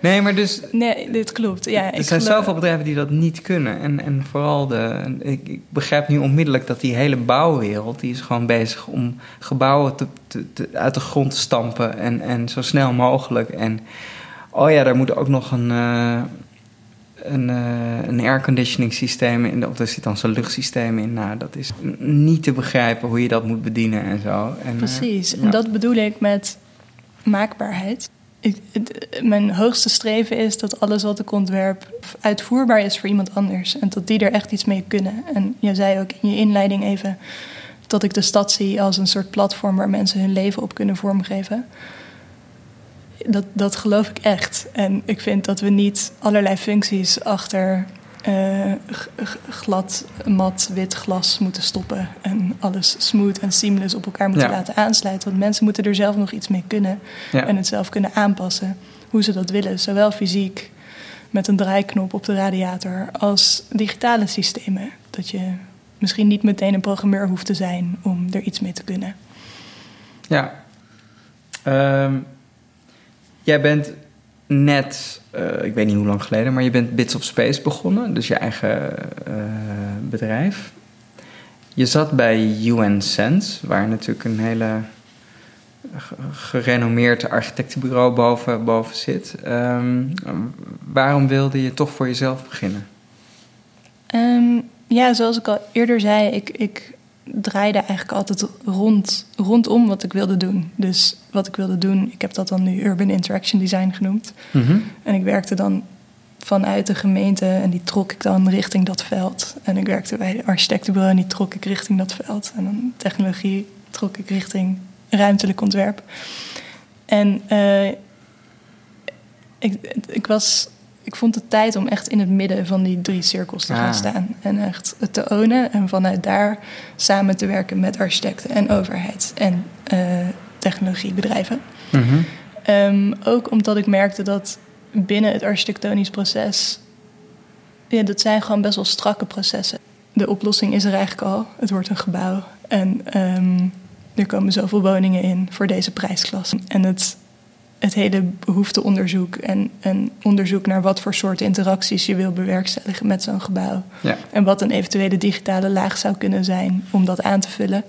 nee, maar dus... Nee, dit klopt. Ja, er zijn zoveel bedrijven die dat niet kunnen. En, en vooral de... Ik, ik, begrijp nu onmiddellijk dat die hele bouwwereld... die is gewoon bezig om gebouwen te, te, uit de grond te stampen... En, en zo snel mogelijk. En oh ja, daar moet ook nog een... Uh, een, uh, een airconditioning systeem in, of er zit dan zo'n luchtsysteem in. Nou, dat is niet te begrijpen hoe je dat moet bedienen en zo. En, Precies, en dat bedoel ik met maakbaarheid. Ik, mijn hoogste streven is dat alles wat ik ontwerp uitvoerbaar is voor iemand anders. En dat die er echt iets mee kunnen. En je zei ook in je inleiding even dat ik de stad zie als een soort platform waar mensen hun leven op kunnen vormgeven. Dat, dat geloof ik echt. En ik vind dat we niet allerlei functies achter uh, glad, mat, wit glas moeten stoppen. En alles smooth en seamless op elkaar moeten laten aansluiten. Want mensen moeten er zelf nog iets mee kunnen. En het zelf kunnen aanpassen hoe ze dat willen. Zowel fysiek met een draaiknop op de radiator als digitale systemen. Dat je misschien niet meteen een programmeur hoeft te zijn om er iets mee te kunnen. Ja. Ehm, jij bent net, uh, ik weet niet hoe lang geleden, maar je bent Bits of Space begonnen, dus je eigen uh, bedrijf. Je zat bij UN Sense, waar natuurlijk een hele gerenommeerd architectenbureau boven, boven zit. Um, waarom wilde je toch voor jezelf beginnen? Um, ja, zoals ik al eerder zei, ik, ik draaide eigenlijk altijd rond, rondom wat ik wilde doen. Dus wat ik wilde doen, ik heb dat dan nu Urban Interaction Design genoemd. Mhm. En ik werkte dan vanuit de gemeente en die trok ik dan richting dat veld. En ik werkte bij de architectenbureau en die trok ik richting dat veld. En dan technologie trok ik richting ruimtelijk ontwerp. En uh, ik, ik was ik vond het tijd om echt in het midden van die drie cirkels te gaan ah. staan. En echt het te ownen en vanuit daar samen te werken met architecten en overheid en uh, technologiebedrijven. Mhm. Ehm, ook omdat ik merkte dat binnen het architectonisch proces, ja, dat zijn gewoon best wel strakke processen. De oplossing is er eigenlijk al. Het wordt een gebouw en um, er komen zoveel woningen in voor deze prijsklasse. En het het hele behoefteonderzoek en een onderzoek naar wat voor soort interacties je wil bewerkstelligen met zo'n gebouw. Ja. En wat een eventuele digitale laag zou kunnen zijn om dat aan te vullen.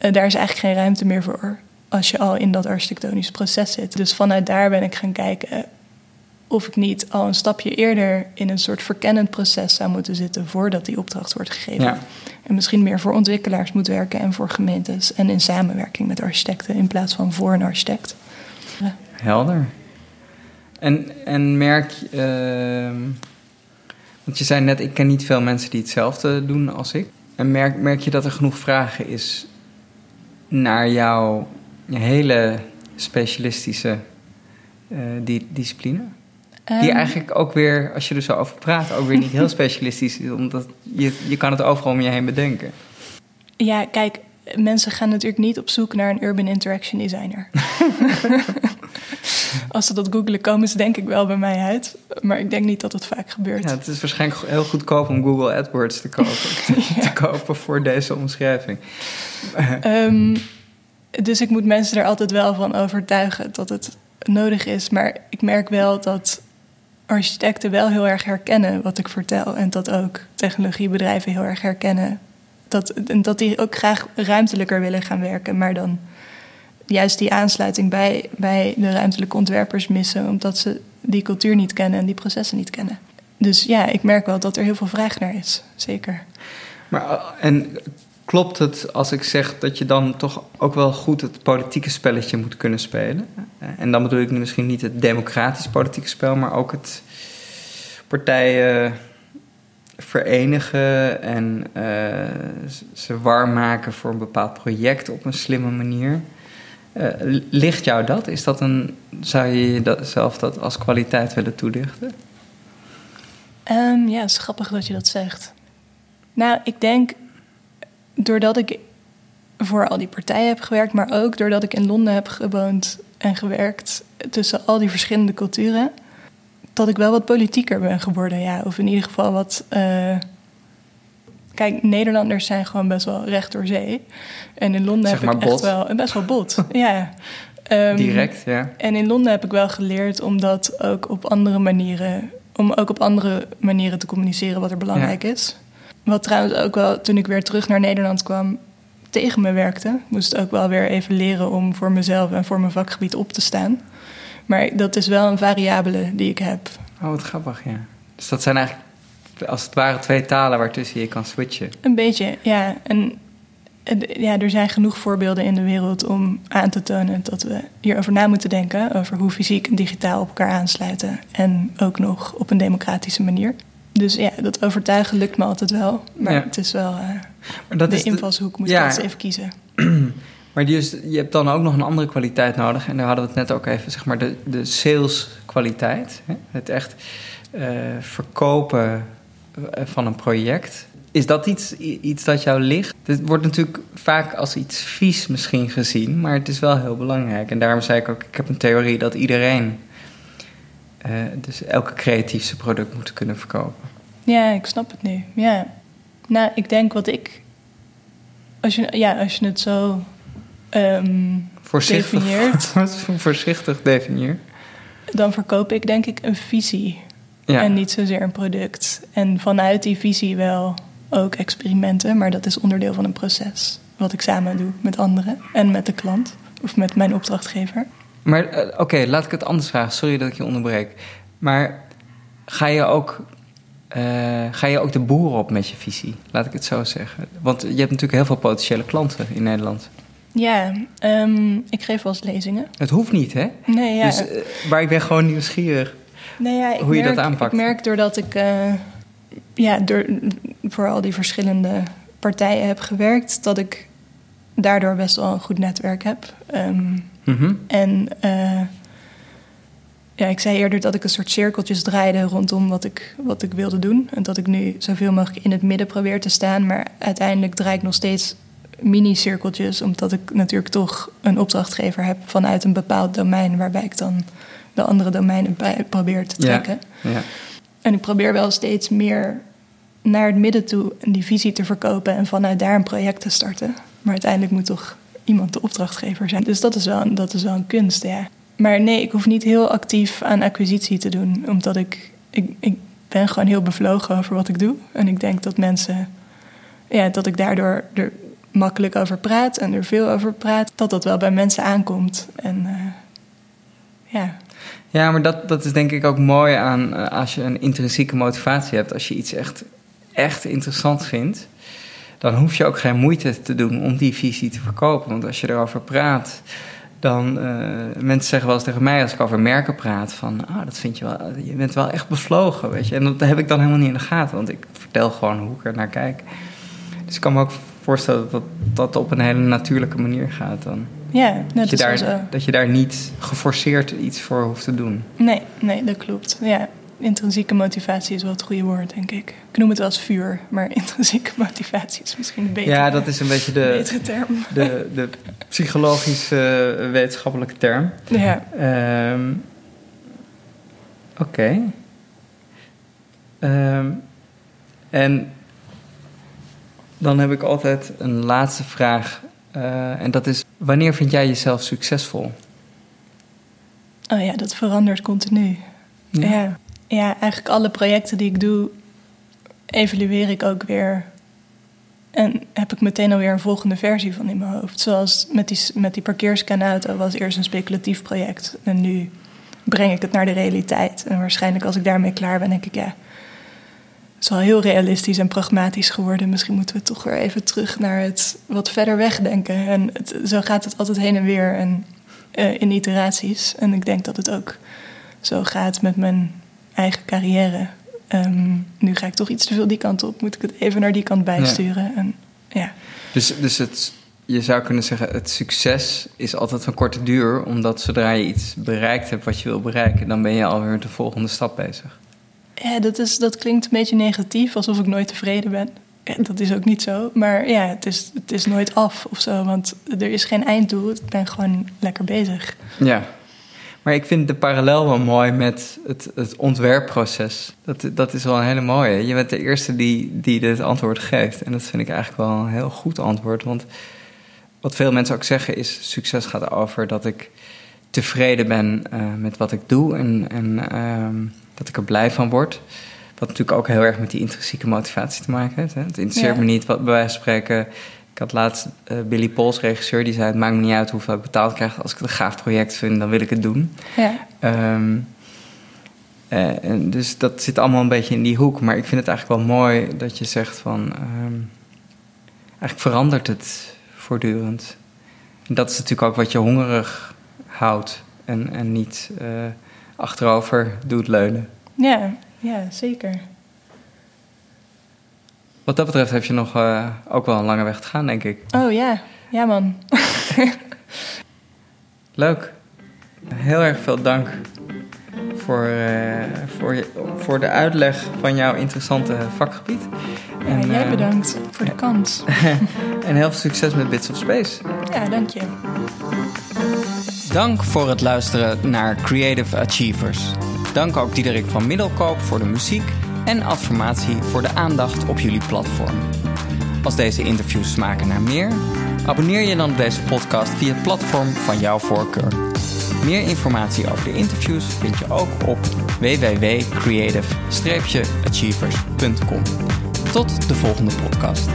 Uh, daar is eigenlijk geen ruimte meer voor als je al in dat architectonisch proces zit. Dus vanuit daar ben ik gaan kijken of ik niet al een stapje eerder in een soort verkennend proces zou moeten zitten voordat die opdracht wordt gegeven. Ja. En misschien meer voor ontwikkelaars moet werken en voor gemeentes en in samenwerking met architecten in plaats van voor een architect. Helder. En, en merk je... Uh, want je zei net, ik ken niet veel mensen die hetzelfde doen als ik. En merk, merk je dat er genoeg vragen is naar jouw hele specialistische uh, die, discipline? die ehm. eigenlijk ook weer, als je er zo over praat, ook weer niet heel specialistisch is. Omdat je, je kan het overal om je heen bedenken. Ja, kijk, mensen gaan natuurlijk niet op zoek naar een urban interaction designer. Als ze dat googelen, komen ze denk ik wel bij mij uit. Maar ik denk niet dat het vaak gebeurt. Ja, het is waarschijnlijk heel goedkoop om Google AdWords te kopen, te kopen voor deze omschrijving. Um, dus ik moet mensen er altijd wel van overtuigen dat het nodig is. Maar ik merk wel dat architecten wel heel erg herkennen wat ik vertel. En dat ook technologiebedrijven heel erg herkennen. Dat, dat die ook graag ruimtelijker willen gaan werken, maar dan juist die aansluiting bij, bij de ruimtelijke ontwerpers missen, omdat ze die cultuur niet kennen en die processen niet kennen. Dus ja, ik merk wel dat er heel veel vraag naar is, zeker. Maar eh, en klopt het als ik zeg dat je dan toch ook wel goed het politieke spelletje moet kunnen spelen? En dan bedoel ik misschien niet het democratisch politieke spel, maar ook het partijen verenigen en uh, ze warm maken voor een bepaald project op een slimme manier. Uh, ligt jou dat? Is dat een, zou je jezelf dat als kwaliteit willen toelichten? Um, ja, het is grappig dat je dat zegt. Nou, ik denk doordat ik voor al die partijen heb gewerkt, maar ook doordat ik in Londen heb gewoond en gewerkt tussen al die verschillende culturen, dat ik wel wat politieker ben geworden. Ja, of in ieder geval wat. Uh, Kijk, Nederlanders zijn gewoon best wel recht door zee. En in Londen heb ik echt wel... Best wel bot, ja. Um, Direct, ja. En in Londen heb ik wel geleerd om dat ook op andere manieren... om ook op andere manieren te communiceren wat er belangrijk is. Wat trouwens ook wel, toen ik weer terug naar Nederland kwam... tegen me werkte. Moest ook wel weer even leren om voor mezelf en voor mijn vakgebied op te staan. Maar dat is wel een variabele die ik heb. Oh, wat grappig, ja. Dus dat zijn eigenlijk als het ware twee talen waartussen je kan switchen. Een beetje, ja. En ja, er zijn genoeg voorbeelden in de wereld om aan te tonen dat we hierover na moeten denken. Over hoe fysiek en digitaal op elkaar aansluiten. En ook nog op een democratische manier. Dus ja, dat overtuigen lukt me altijd wel. Maar het is wel. Uh, maar dat de is invalshoek moet je ja, even kiezen. Maar je hebt dan ook nog een andere kwaliteit nodig. En daar hadden we het net ook even, zeg maar, de, de saleskwaliteit. Het echt uh, verkopen eh, van een project. Is dat iets, iets dat jou ligt? Het wordt natuurlijk vaak als iets vies misschien gezien, maar het is wel heel belangrijk. En daarom zei ik ook, ik heb een theorie dat iedereen, uh, dus elke creatiefste product moet kunnen verkopen. Ja, ik snap het nu. Ja. Nou, ik denk wat ik, als je, ja, als je het zo um, voorzichtig, definieert. voorzichtig definieert. Dan verkoop ik denk ik een visie. En niet zozeer een product. En vanuit die visie wel ook experimenten, maar dat is onderdeel van een proces. Wat ik samen doe met anderen en met de klant of met mijn opdrachtgever. Maar uh, oké, laat ik het anders vragen. Sorry dat ik je onderbreek. Maar ga je ook, uh, ga je ook de boer op met je visie? Laat ik het zo zeggen. Want je hebt natuurlijk heel veel potentiële klanten in Nederland. Ja, um, ik geef wel eens lezingen. Het hoeft niet, hè? Nee, ja. Dus, uh, maar ik ben gewoon nieuwsgierig nee, ja, hoe je dat aanpakt. Ik merk doordat ik uh, ja, door, voor al die verschillende partijen heb gewerkt, dat ik daardoor best wel een goed netwerk heb. Um, mm-hmm. En uh, ja, ik zei eerder dat ik een soort cirkeltjes draaide rondom wat ik, wat ik wilde doen. En dat ik nu zoveel mogelijk in het midden probeer te staan. Maar uiteindelijk draai ik nog steeds mini-cirkeltjes, omdat ik natuurlijk toch een opdrachtgever heb vanuit een bepaald domein, waarbij ik dan de andere domeinen bij probeer te trekken. Ja, ja. En ik probeer wel steeds meer naar het midden toe die visie te verkopen en vanuit daar een project te starten. Maar uiteindelijk moet toch iemand de opdrachtgever zijn. Dus dat is wel, dat is wel een kunst, ja. Maar nee, ik hoef niet heel actief aan acquisitie te doen, omdat ik, ik, ik ben gewoon heel bevlogen over wat ik doe. En ik denk dat mensen, ja, dat ik daardoor er makkelijk over praat en er veel over praat, dat dat wel bij mensen aankomt. En uh, ja. Ja, maar dat, dat is denk ik ook mooi aan uh, als je een intrinsieke motivatie hebt. Als je iets echt, echt interessant vindt, dan hoef je ook geen moeite te doen om die visie te verkopen. Want als je erover praat, dan uh, mensen zeggen wel eens tegen mij als ik over merken praat van, ah, dat vind je wel, je bent wel echt bevlogen, weet je. En dat heb ik dan helemaal niet in de gaten, want ik vertel gewoon hoe ik er naar kijk. Dus ik kan me ook voorstellen dat dat op een hele natuurlijke manier gaat dan. Ja, net dat, je daar, zo. dat je daar niet geforceerd iets voor hoeft te doen. Nee, nee, dat klopt. Ja, intrinsieke motivatie is wel het goede woord, denk ik. Ik noem het wel als vuur, maar intrinsieke motivatie is misschien een betere, ja, dat is een beetje de, betere term. De, de psychologische uh, wetenschappelijke term. Ja. Um, Oké. Okay. Um, en dan heb ik altijd een laatste vraag. Uh, en dat is: wanneer vind jij jezelf succesvol? Oh ja, dat verandert continu. Ja. ja. Ja, eigenlijk alle projecten die ik doe, evalueer ik ook weer. En heb ik meteen alweer een volgende versie van in mijn hoofd. Zoals met die, met die parkeerscanauto was eerst een speculatief project. En nu breng ik het naar de realiteit. En waarschijnlijk als ik daarmee klaar ben, denk ik ja is wel heel realistisch en pragmatisch geworden. Misschien moeten we toch weer even terug naar het wat verder wegdenken. En het, zo gaat het altijd heen en weer en, uh, in iteraties. En ik denk dat het ook zo gaat met mijn eigen carrière. Um, nu ga ik toch iets te veel die kant op. Moet ik het even naar die kant bijsturen? Ja. En, ja. Dus, dus het, je zou kunnen zeggen, het succes is altijd van korte duur. Omdat zodra je iets bereikt hebt wat je wil bereiken, dan ben je alweer met de volgende stap bezig. Ja, dat, is, dat klinkt een beetje negatief, alsof ik nooit tevreden ben. dat is ook niet zo. Maar ja, het is, het is nooit af of zo. Want er is geen einddoel. Ik ben gewoon lekker bezig. Ja. Maar ik vind de parallel wel mooi met het, het ontwerpproces. Dat, dat is wel een hele mooie. Je bent de eerste die, die dit antwoord geeft. En dat vind ik eigenlijk wel een heel goed antwoord. Want wat veel mensen ook zeggen is... succes gaat over dat ik tevreden ben uh, met wat ik doe. En, en uh, dat ik er blij van word. Wat natuurlijk ook heel erg met die intrinsieke motivatie te maken heeft. Hè? Het interesseert me niet wat bij wijze van spreken. Ik had laatst uh, Billy Pols, regisseur, die zei: Het maakt me niet uit hoeveel ik betaald krijg. Als ik het een gaaf project vind, dan wil ik het doen. Ja. Um, Uh, en dus dat zit allemaal een beetje in die hoek. Maar ik vind het eigenlijk wel mooi dat je zegt van... Ehm, eigenlijk verandert het voortdurend. En dat is natuurlijk ook wat je hongerig houdt. En, en niet uh, achterover doet leunen. Ja, ja, zeker. Wat dat betreft heb je nog uh, ook wel een lange weg te gaan, denk ik. Oh ja, ja man. Leuk. Heel erg veel dank voor, uh, voor, voor de uitleg van jouw interessante vakgebied. Ja, en, jij bedankt voor de kans. en heel veel succes met Bits of Space. Ja, dank je. Dank voor het luisteren naar Creative Achievers. Dank ook Diederik van Middelkoop voor de muziek en Affirmatie voor de aandacht op jullie platform. Als deze interviews smaken naar meer, abonneer je dan op deze podcast via het platform van jouw voorkeur. Meer informatie over de interviews vind je ook op www.creative-achievers.com. Tot de volgende podcast.